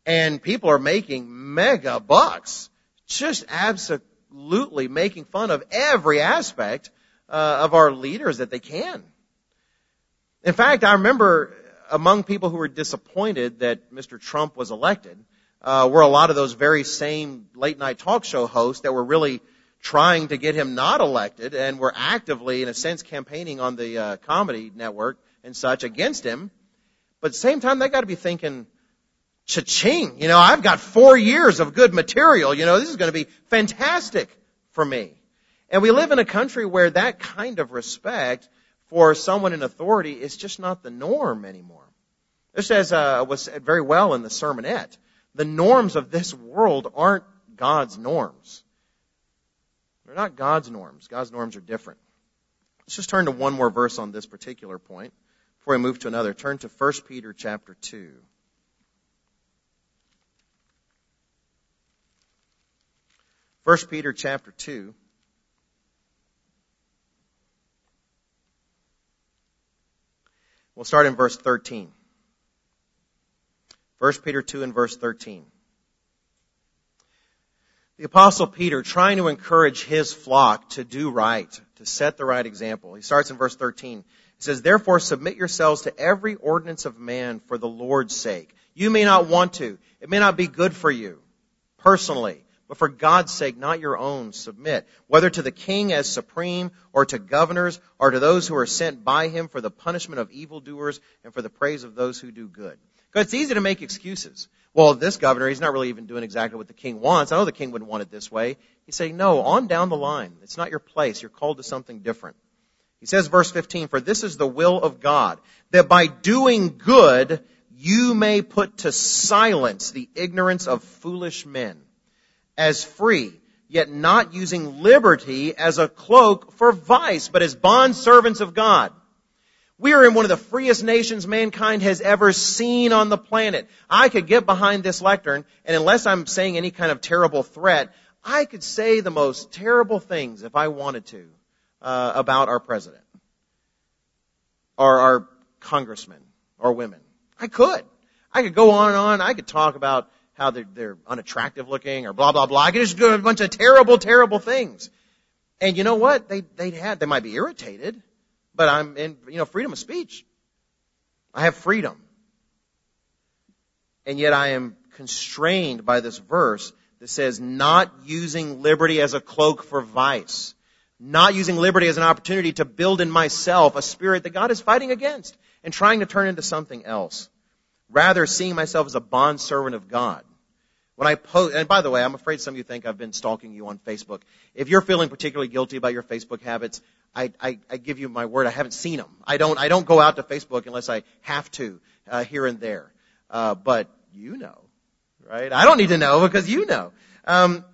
Speaker 1: and people are making mega bucks, just absolutely making fun of every aspect uh, of our leaders that they can. In fact, I remember among people who were disappointed that Mr. Trump was elected uh, were a lot of those very same late night talk show hosts that were really trying to get him not elected and were actively, in a sense, campaigning on the uh, comedy network and such against him. But at the same time, they got to be thinking, cha-ching, you know, I've got four years of good material. You know, this is going to be fantastic for me. And we live in a country where that kind of respect for someone in authority is just not the norm anymore. This says, uh, was said very well in the sermonette. The norms of this world aren't God's norms. They're not God's norms. God's norms are different. Let's just turn to one more verse on this particular point before we move to another. Turn to 1 Peter chapter 2. First Peter chapter 2. We'll start in verse 13. 1 Peter 2 and verse 13. The apostle Peter trying to encourage his flock to do right, to set the right example. He starts in verse 13. He says, Therefore submit yourselves to every ordinance of man for the Lord's sake. You may not want to. It may not be good for you personally, but for God's sake, not your own, submit, whether to the king as supreme, or to governors, or to those who are sent by him for the punishment of evildoers and for the praise of those who do good. Because it's easy to make excuses. Well, this governor, he's not really even doing exactly what the king wants. I know the king wouldn't want it this way. He's saying, no, on down the line. It's not your place. You're called to something different. He says, verse 15, for this is the will of God, that by doing good, you may put to silence the ignorance of foolish men, as free, yet not using liberty as a cloak for vice, but as bond servants of God. We are in one of the freest nations mankind has ever seen on the planet. I could get behind this lectern, and unless I'm saying any kind of terrible threat, I could say the most terrible things if I wanted to uh, about our president or our congressmen or women. I could. I could go on and on. I could talk about how they're, they're unattractive looking or blah blah blah. I could just do a bunch of terrible, terrible things. And you know what? They they'd had they might be irritated but I'm in, you know, freedom of speech. I have freedom. And yet I am constrained by this verse that says not using liberty as a cloak for vice. Not using liberty as an opportunity to build in myself a spirit that God is fighting against and trying to turn into something else. Rather seeing myself as a bond servant of God. When I post, and by the way, I'm afraid some of you think I've been stalking you on Facebook. If you're feeling particularly guilty about your Facebook habits, I, I, I give you my word, I haven't seen them. I don't, I don't go out to Facebook unless I have to, uh, here and there. Uh, but you know, right? I don't need to know because you know. Um,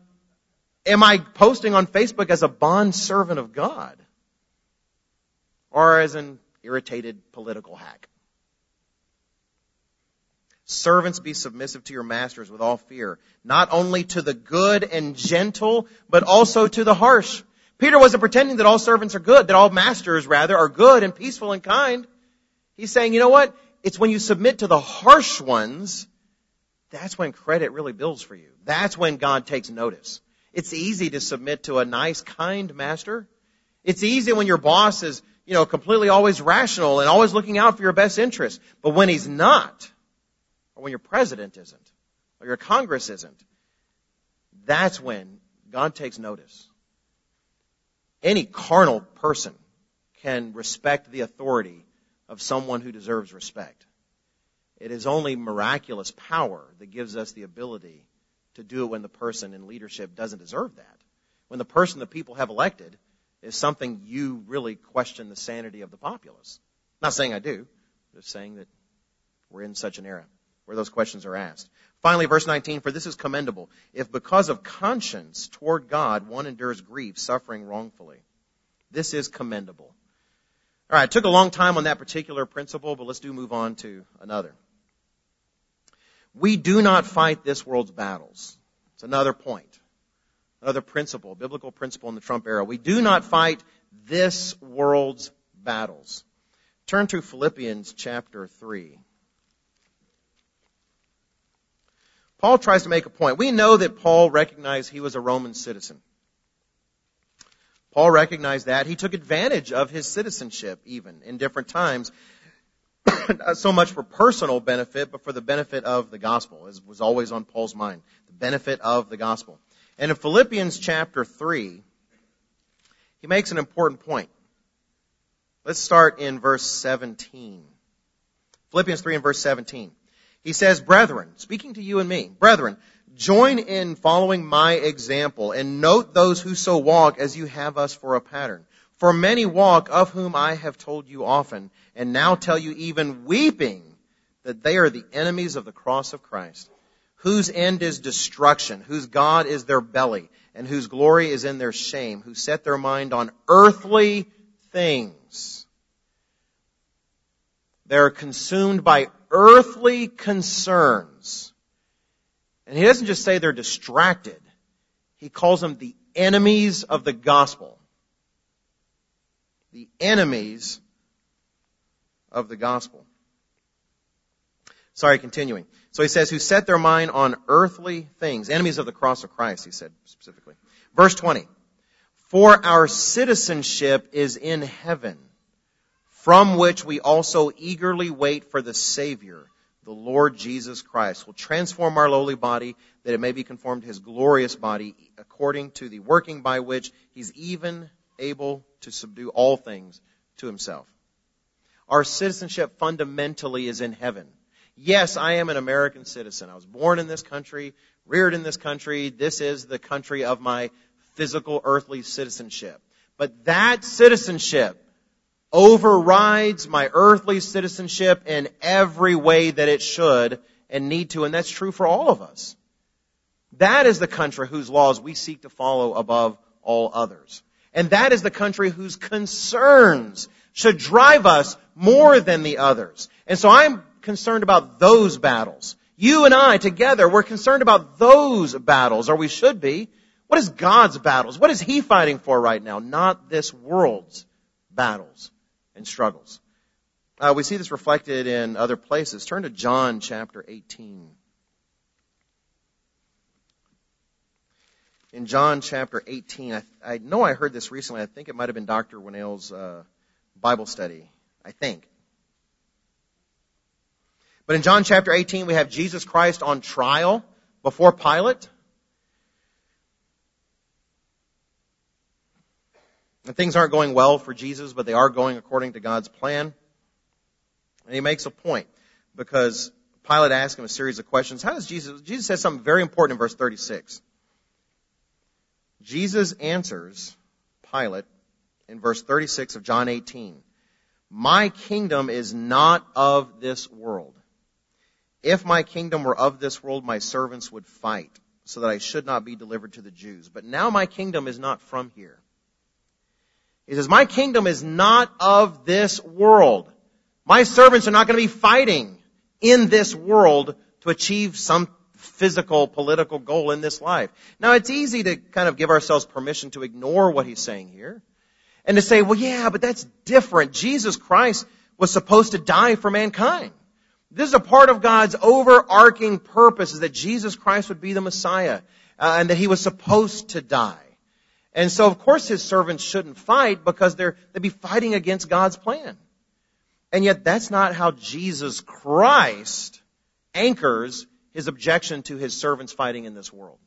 Speaker 1: am I posting on Facebook as a bond servant of God? Or as an irritated political hack? Servants be submissive to your masters with all fear, not only to the good and gentle, but also to the harsh. Peter wasn't pretending that all servants are good, that all masters rather are good and peaceful and kind. He's saying, you know what? It's when you submit to the harsh ones, that's when credit really builds for you. That's when God takes notice. It's easy to submit to a nice, kind master. It's easy when your boss is, you know, completely always rational and always looking out for your best interest. But when he's not, or when your president isn't, or your Congress isn't, that's when God takes notice. Any carnal person can respect the authority of someone who deserves respect. It is only miraculous power that gives us the ability to do it when the person in leadership doesn't deserve that. When the person the people have elected is something you really question the sanity of the populace. not saying I do, just saying that we're in such an era where those questions are asked. Finally, verse 19, for this is commendable. If because of conscience toward God one endures grief, suffering wrongfully. This is commendable. All right, it took a long time on that particular principle, but let's do move on to another. We do not fight this world's battles. It's another point. Another principle, biblical principle in the Trump era. We do not fight this world's battles. Turn to Philippians chapter 3. Paul tries to make a point. We know that Paul recognized he was a Roman citizen. Paul recognized that. He took advantage of his citizenship even in different times. Not so much for personal benefit, but for the benefit of the gospel, as was always on Paul's mind. The benefit of the gospel. And in Philippians chapter 3, he makes an important point. Let's start in verse 17. Philippians 3 and verse 17. He says, brethren, speaking to you and me, brethren, join in following my example and note those who so walk as you have us for a pattern. For many walk of whom I have told you often and now tell you even weeping that they are the enemies of the cross of Christ, whose end is destruction, whose God is their belly, and whose glory is in their shame, who set their mind on earthly things. They are consumed by earthly concerns. And he doesn't just say they're distracted. He calls them the enemies of the gospel. The enemies of the gospel. Sorry, continuing. So he says, who set their mind on earthly things, enemies of the cross of Christ, he said specifically. Verse 20. For our citizenship is in heaven, from which we also eagerly wait for the Savior, the Lord Jesus Christ, who will transform our lowly body that it may be conformed to his glorious body according to the working by which he's even able to subdue all things to himself. Our citizenship fundamentally is in heaven. Yes, I am an American citizen. I was born in this country, reared in this country. This is the country of my physical earthly citizenship. But that citizenship overrides my earthly citizenship in every way that it should and need to, and that's true for all of us. That is the country whose laws we seek to follow above all others. And that is the country whose concerns should drive us more than the others. And so I'm concerned about those battles. You and I together, we're concerned about those battles, or we should be. What is God's battles? What is He fighting for right now? Not this world's battles and struggles. Uh, we see this reflected in other places. Turn to John chapter 18. In John chapter 18, I, I know I heard this recently. I think it might have been Dr. Winnail's uh, Bible study. I think. But in John chapter 18, we have Jesus Christ on trial before Pilate. And things aren't going well for Jesus, but they are going according to God's plan. And he makes a point because Pilate asks him a series of questions. How does Jesus, Jesus says something very important in verse 36. Jesus answers Pilate in verse 36 of John 18. My kingdom is not of this world. If my kingdom were of this world, my servants would fight, so that I should not be delivered to the Jews. But now my kingdom is not from here. He says, my kingdom is not of this world. My servants are not going to be fighting in this world to achieve some physical, political goal in this life. Now it's easy to kind of give ourselves permission to ignore what he's saying here and to say, well, yeah, but that's different. Jesus Christ was supposed to die for mankind. This is a part of God's overarching purpose is that Jesus Christ would be the Messiah uh, and that he was supposed to die. And so of course his servants shouldn't fight because they're, they'd be fighting against God's plan. And yet that's not how Jesus Christ anchors his objection to his servants fighting in this world.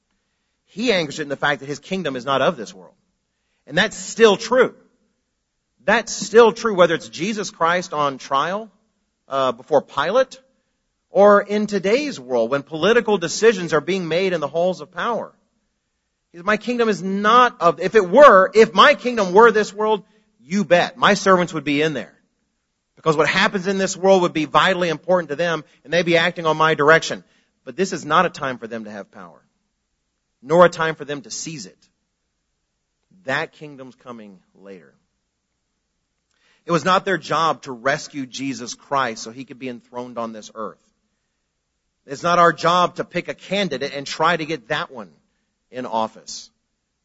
Speaker 1: He anchors it in the fact that his kingdom is not of this world. And that's still true. That's still true whether it's Jesus Christ on trial uh, before Pilate or in today's world when political decisions are being made in the halls of power. My kingdom is not of, if it were, if my kingdom were this world, you bet, my servants would be in there. Because what happens in this world would be vitally important to them and they'd be acting on my direction. But this is not a time for them to have power. Nor a time for them to seize it. That kingdom's coming later. It was not their job to rescue Jesus Christ so he could be enthroned on this earth. It's not our job to pick a candidate and try to get that one in office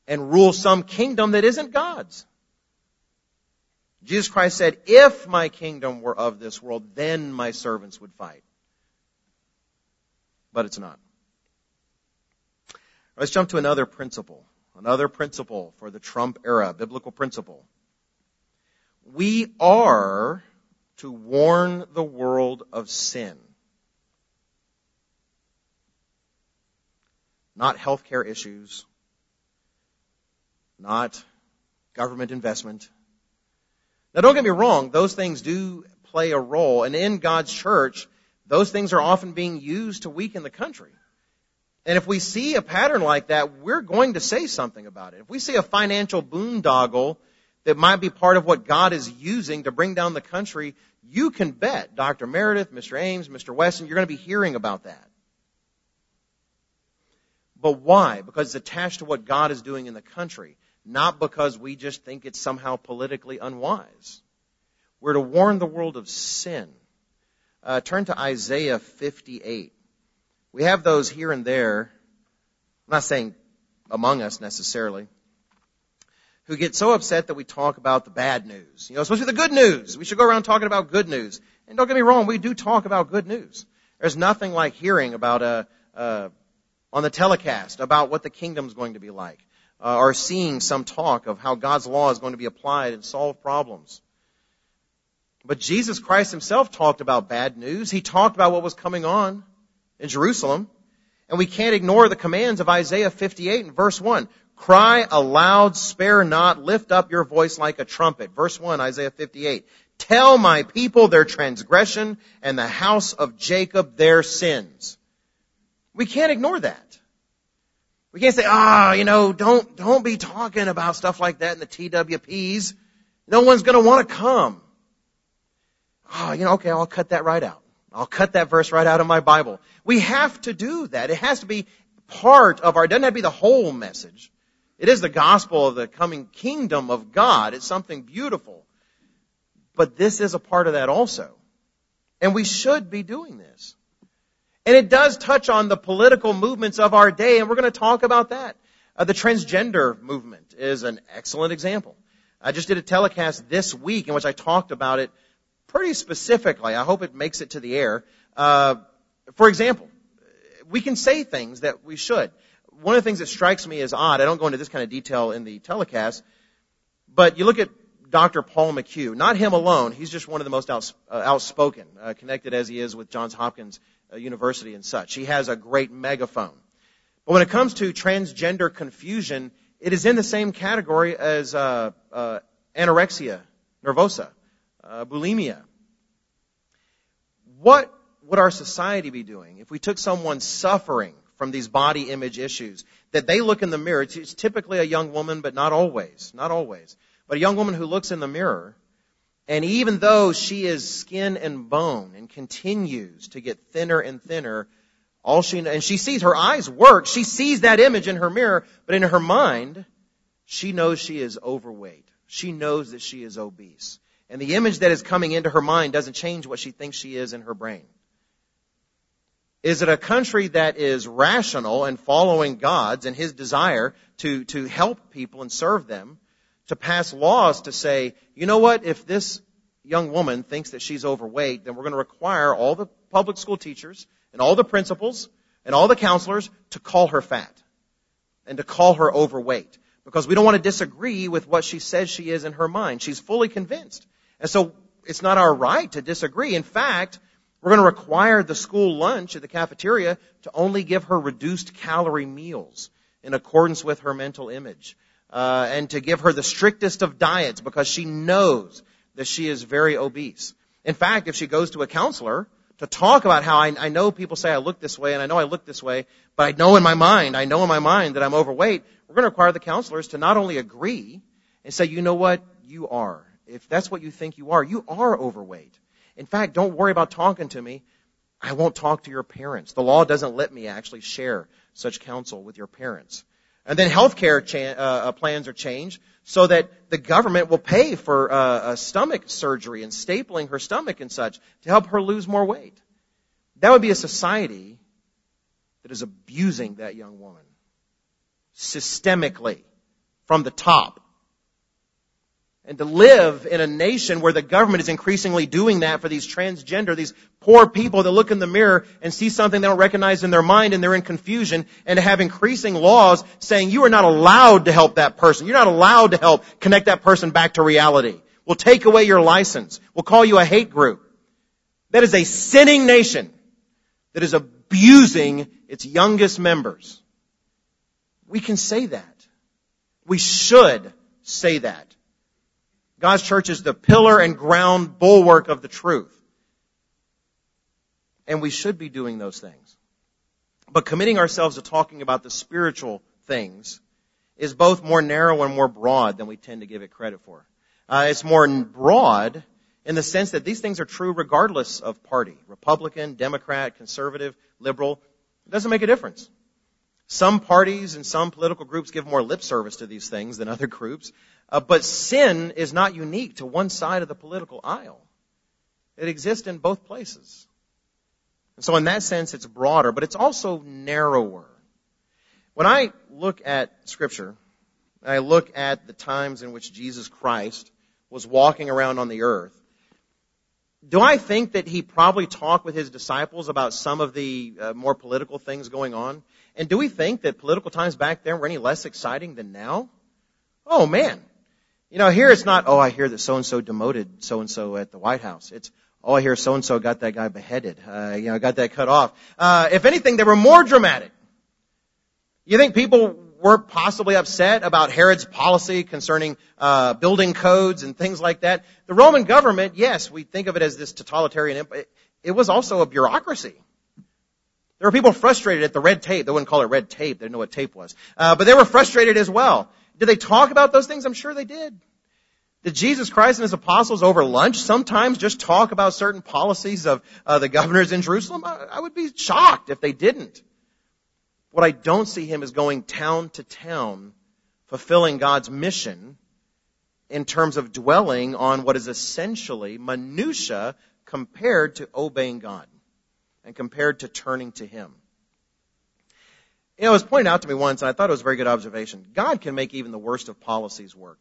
Speaker 1: and rule some kingdom that isn't God's. Jesus Christ said, if my kingdom were of this world, then my servants would fight. But it's not. Let's jump to another principle. Another principle for the Trump era, biblical principle. We are to warn the world of sin. Not healthcare issues, not government investment. Now don't get me wrong, those things do play a role, and in God's church, those things are often being used to weaken the country. And if we see a pattern like that, we're going to say something about it. If we see a financial boondoggle that might be part of what God is using to bring down the country, you can bet Dr. Meredith, Mr. Ames, Mr. Weston, you're going to be hearing about that. But why? Because it's attached to what God is doing in the country, not because we just think it's somehow politically unwise. We're to warn the world of sin. Uh, turn to Isaiah 58. We have those here and there. I'm not saying among us necessarily who get so upset that we talk about the bad news. You know, especially the good news. We should go around talking about good news. And don't get me wrong, we do talk about good news. There's nothing like hearing about a, uh, on the telecast about what the kingdom's going to be like, uh, or seeing some talk of how God's law is going to be applied and solve problems. But Jesus Christ himself talked about bad news. He talked about what was coming on in Jerusalem. And we can't ignore the commands of Isaiah 58 and verse 1. Cry aloud, spare not, lift up your voice like a trumpet. Verse 1, Isaiah 58. Tell my people their transgression and the house of Jacob their sins. We can't ignore that. We can't say, ah, oh, you know, don't, don't be talking about stuff like that in the TWPs. No one's gonna want to come. Oh, you know, okay, I'll cut that right out. I'll cut that verse right out of my Bible. We have to do that. It has to be part of our, it doesn't have to be the whole message. It is the gospel of the coming kingdom of God. It's something beautiful. But this is a part of that also. And we should be doing this. And it does touch on the political movements of our day, and we're going to talk about that. Uh, the transgender movement is an excellent example. I just did a telecast this week in which I talked about it pretty specifically. I hope it makes it to the air. Uh, for example, we can say things that we should. One of the things that strikes me as odd, I don't go into this kind of detail in the telecast, but you look at Dr. Paul McHugh, not him alone, he's just one of the most outs, uh, outspoken, uh, connected as he is with Johns Hopkins uh, University and such. He has a great megaphone. But when it comes to transgender confusion, it is in the same category as uh, uh, anorexia nervosa uh, bulimia. What would our society be doing if we took someone suffering from these body image issues, that they look in the mirror, it's typically a young woman, but not always, not always, but a young woman who looks in the mirror, and even though she is skin and bone and continues to get thinner and thinner, all she, and she sees her eyes work, she sees that image in her mirror, but in her mind, she knows she is overweight. She knows that she is obese. And the image that is coming into her mind doesn't change what she thinks she is in her brain. Is it a country that is rational and following God's and His desire to, to help people and serve them, to pass laws to say, you know what, if this young woman thinks that she's overweight, then we're going to require all the public school teachers and all the principals and all the counselors to call her fat and to call her overweight because we don't want to disagree with what she says she is in her mind. She's fully convinced. And so it's not our right to disagree. In fact, we're going to require the school lunch at the cafeteria to only give her reduced calorie meals in accordance with her mental image. Uh, and to give her the strictest of diets because she knows that she is very obese. In fact, if she goes to a counselor to talk about how I, I know people say I look this way and I know I look this way, but I know in my mind, I know in my mind that I'm overweight, we're going to require the counselors to not only agree and say, you know what, you are if that's what you think you are, you are overweight. In fact, don't worry about talking to me. I won't talk to your parents. The law doesn't let me actually share such counsel with your parents. And then healthcare cha- uh, uh plans are changed so that the government will pay for uh, a stomach surgery and stapling her stomach and such to help her lose more weight. That would be a society that is abusing that young woman systemically from the top and to live in a nation where the government is increasingly doing that for these transgender, these poor people that look in the mirror and see something they don't recognize in their mind and they're in confusion and to have increasing laws saying you are not allowed to help that person. You're not allowed to help connect that person back to reality. We'll take away your license. We'll call you a hate group. That is a sinning nation that is abusing its youngest members. We can say that. We should say that. God's church is the pillar and ground bulwark of the truth. And we should be doing those things. But committing ourselves to talking about the spiritual things is both more narrow and more broad than we tend to give it credit for. Uh, it's more broad in the sense that these things are true regardless of party. Republican, Democrat, conservative, liberal. It doesn't make a difference. Some parties and some political groups give more lip service to these things than other groups. Uh, but sin is not unique to one side of the political aisle. It exists in both places. And so in that sense, it's broader, but it's also narrower. When I look at scripture, I look at the times in which Jesus Christ was walking around on the earth, do I think that he probably talked with his disciples about some of the uh, more political things going on? And do we think that political times back then were any less exciting than now? Oh man. You know, here it's not, oh, I hear that so and so demoted so and so at the White House. It's, oh, I hear so and so got that guy beheaded. Uh, you know, got that cut off. Uh, if anything, they were more dramatic. You think people were possibly upset about Herod's policy concerning uh, building codes and things like that? The Roman government, yes, we think of it as this totalitarian empire. It was also a bureaucracy. There were people frustrated at the red tape. They wouldn't call it red tape. They didn't know what tape was. Uh, but they were frustrated as well. Did they talk about those things? I'm sure they did. Did Jesus Christ and his apostles over lunch sometimes just talk about certain policies of uh, the governors in Jerusalem? I, I would be shocked if they didn't. What I don't see him is going town to town, fulfilling God's mission in terms of dwelling on what is essentially minutia compared to obeying God and compared to turning to Him. You know, it was pointed out to me once, and I thought it was a very good observation. God can make even the worst of policies work.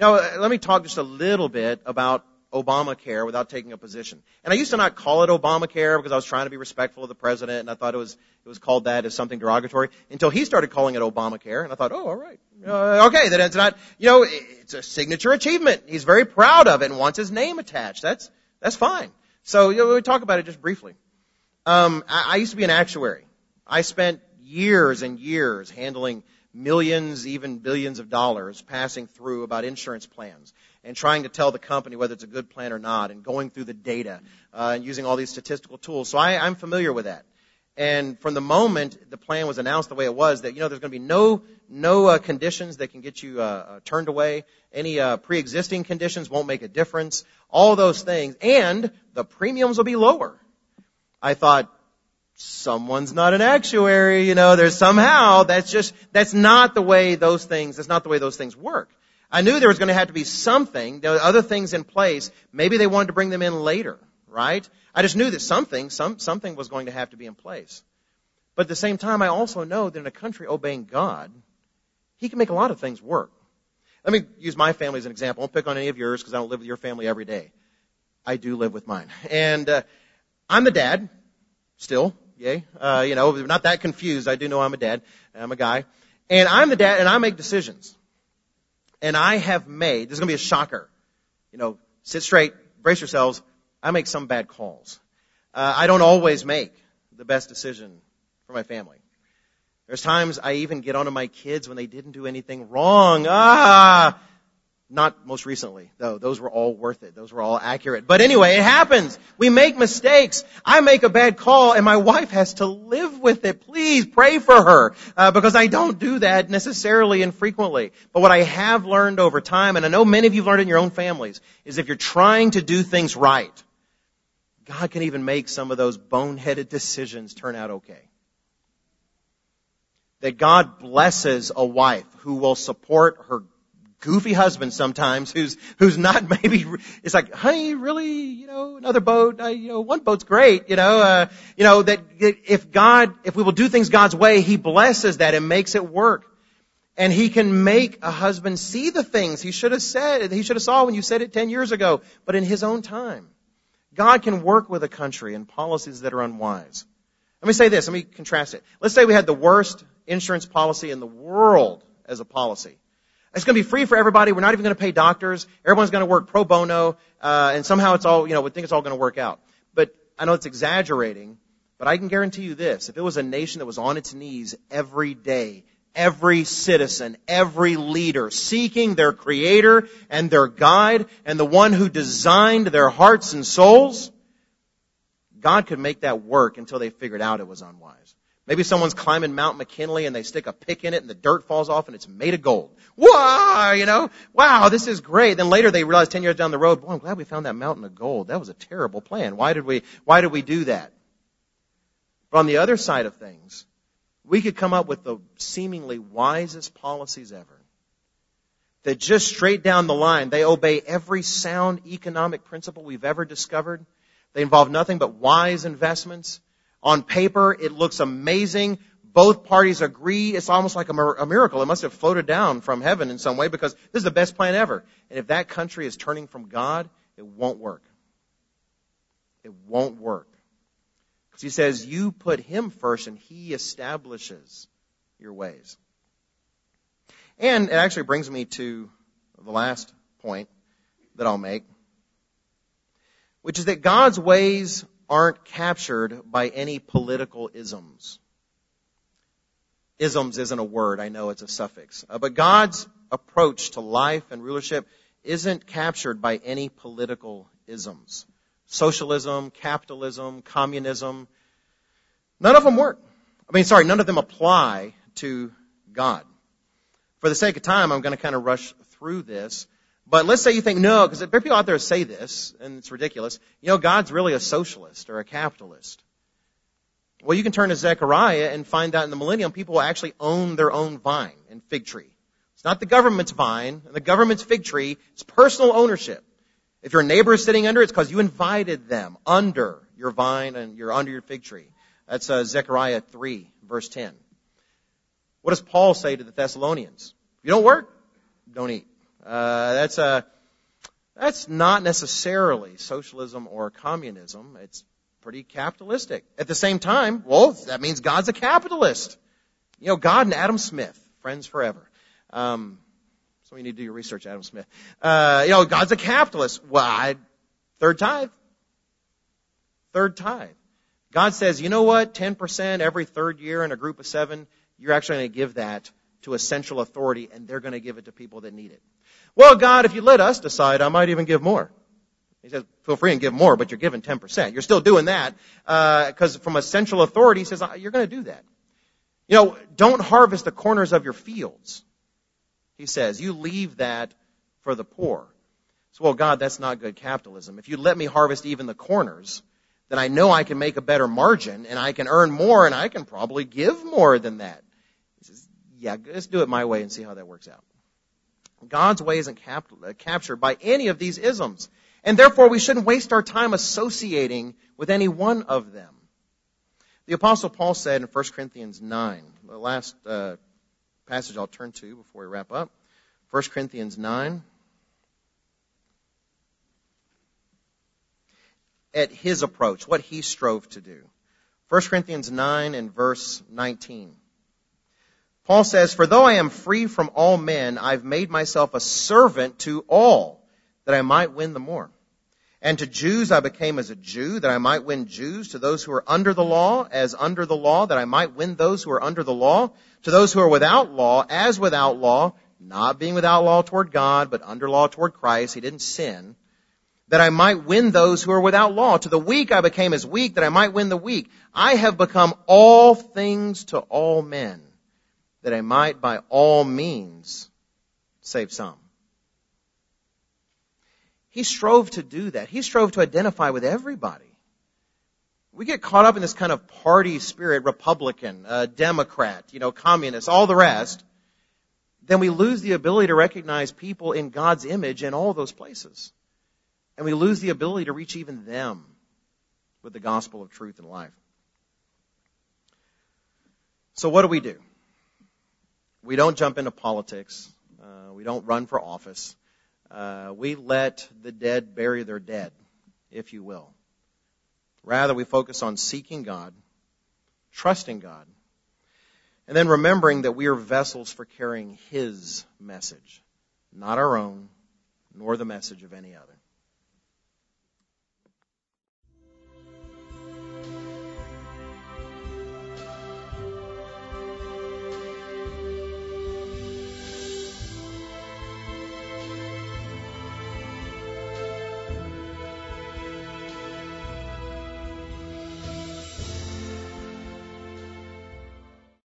Speaker 1: Now, uh, let me talk just a little bit about Obamacare without taking a position. And I used to not call it Obamacare because I was trying to be respectful of the president, and I thought it was it was called that as something derogatory until he started calling it Obamacare, and I thought, oh, all right, uh, okay, then it's not, you know, it's a signature achievement. He's very proud of it and wants his name attached. That's that's fine. So you know, we talk about it just briefly. Um, I, I used to be an actuary. I spent years and years handling millions, even billions of dollars passing through about insurance plans and trying to tell the company whether it's a good plan or not and going through the data uh, and using all these statistical tools. So I, I'm familiar with that. And from the moment the plan was announced the way it was, that you know there's going to be no no uh, conditions that can get you uh, uh, turned away. Any uh, pre-existing conditions won't make a difference. All those things, and the premiums will be lower. I thought, someone's not an actuary, you know, there's somehow, that's just, that's not the way those things, that's not the way those things work. I knew there was going to have to be something, there were other things in place, maybe they wanted to bring them in later, right? I just knew that something, some, something was going to have to be in place. But at the same time, I also know that in a country obeying God, He can make a lot of things work. Let me use my family as an example. I won't pick on any of yours because I don't live with your family every day. I do live with mine. And, uh, I'm the dad, still, yay. Uh, you know, not that confused. I do know I'm a dad. I'm a guy. And I'm the dad, and I make decisions. And I have made, this is going to be a shocker. You know, sit straight, brace yourselves. I make some bad calls. Uh, I don't always make the best decision for my family. There's times I even get onto my kids when they didn't do anything wrong. Ah! Not most recently, though. Those were all worth it. Those were all accurate. But anyway, it happens. We make mistakes. I make a bad call and my wife has to live with it. Please pray for her, uh, because I don't do that necessarily and frequently. But what I have learned over time, and I know many of you have learned in your own families, is if you're trying to do things right, God can even make some of those boneheaded decisions turn out okay that God blesses a wife who will support her goofy husband sometimes who's who's not maybe it's like honey really? You know another boat? Uh, you know one boat's great you know uh, you know that if God if we will do things God's way he blesses that and makes it work. And he can make a husband see the things he should have said he should have saw when you said it 10 years ago but in his own time. God can work with a country and policies that are unwise. Let me say this let me contrast it. Let's say we had the worst insurance policy in the world as a policy it's going to be free for everybody. We're not even going to pay doctors. Everyone's going to work pro bono, uh, and somehow it's all, you know, we think it's all going to work out. But I know it's exaggerating, but I can guarantee you this. If it was a nation that was on its knees every day, every citizen, every leader, seeking their creator and their guide and the one who designed their hearts and souls, God could make that work until they figured out it was unwise. Maybe someone's climbing Mount McKinley and they stick a pick in it and the dirt falls off and it's made of gold. Wow, you know, wow, this is great. Then later they realize 10 years down the road, boy, I'm glad we found that mountain of gold. That was a terrible plan. Why did we, why did we do that? But on the other side of things, we could come up with the seemingly wisest policies ever. That just straight down the line, they obey every sound economic principle we've ever discovered. They involve nothing but wise investments on paper, it looks amazing. Both parties agree. It's almost like a, miracle. It must have floated down from heaven in some way because this is the best plan ever. And if that country is turning from God, it won't work. It won't work. Because he says, you put him first and he establishes your ways. And it actually brings me to the last point that I'll make, which is that God's ways aren't captured by any political isms. Isms isn't a word, I know it's a suffix. Uh, but God's approach to life and rulership isn't captured by any political isms. Socialism, capitalism, communism, none of them work. I mean, sorry, none of them apply to God. For the sake of time, I'm going to kind of rush through this. But let's say you think, no, because there are people out there who say this, and it's ridiculous. You know, God's really a socialist or a capitalist. Well, you can turn to Zechariah and find out in the millennium, people will actually own their own vine and fig tree. It's not the government's vine and the government's fig tree. It's personal ownership. If your neighbor is sitting under, it's because you invited them under your vine and you're under your fig tree. That's uh, Zechariah 3, verse 10. What does Paul say to the Thessalonians? If you don't work, don't eat. Uh, that's a, uh, that's not necessarily socialism or communism. It's pretty capitalistic. At the same time, well, that means God's a capitalist. You know, God and Adam Smith, friends forever. Um, so you need to do your research, Adam Smith. Uh, you know, God's a capitalist. Well, I, third tithe. Third tithe. God says, you know what? 10% every third year in a group of seven, you're actually going to give that to a central authority and they're going to give it to people that need it. Well, God, if you let us decide, I might even give more. He says, feel free and give more, but you're giving 10%. You're still doing that, because uh, from a central authority, he says, you're going to do that. You know, don't harvest the corners of your fields. He says, you leave that for the poor. So, well, God, that's not good capitalism. If you let me harvest even the corners, then I know I can make a better margin and I can earn more and I can probably give more than that. He says, yeah, let's do it my way and see how that works out. God's way isn't cap- uh, captured by any of these isms. And therefore, we shouldn't waste our time associating with any one of them. The Apostle Paul said in 1 Corinthians 9, the last uh, passage I'll turn to before we wrap up. 1 Corinthians 9. At his approach, what he strove to do. 1 Corinthians 9 and verse 19. Paul says, For though I am free from all men, I've made myself a servant to all, that I might win the more. And to Jews I became as a Jew, that I might win Jews. To those who are under the law, as under the law, that I might win those who are under the law. To those who are without law, as without law, not being without law toward God, but under law toward Christ. He didn't sin. That I might win those who are without law. To the weak I became as weak, that I might win the weak. I have become all things to all men that I might by all means save some. He strove to do that. He strove to identify with everybody. We get caught up in this kind of party spirit, Republican, uh, Democrat, you know, communist, all the rest. Then we lose the ability to recognize people in God's image in all those places. And we lose the ability to reach even them with the gospel of truth and life. So what do we do? We don't jump into politics. Uh, we don't run for office. Uh, we let the dead bury their dead, if you will. Rather, we focus on seeking God, trusting God, and then remembering that we are vessels for carrying His message, not our own, nor the message of any other.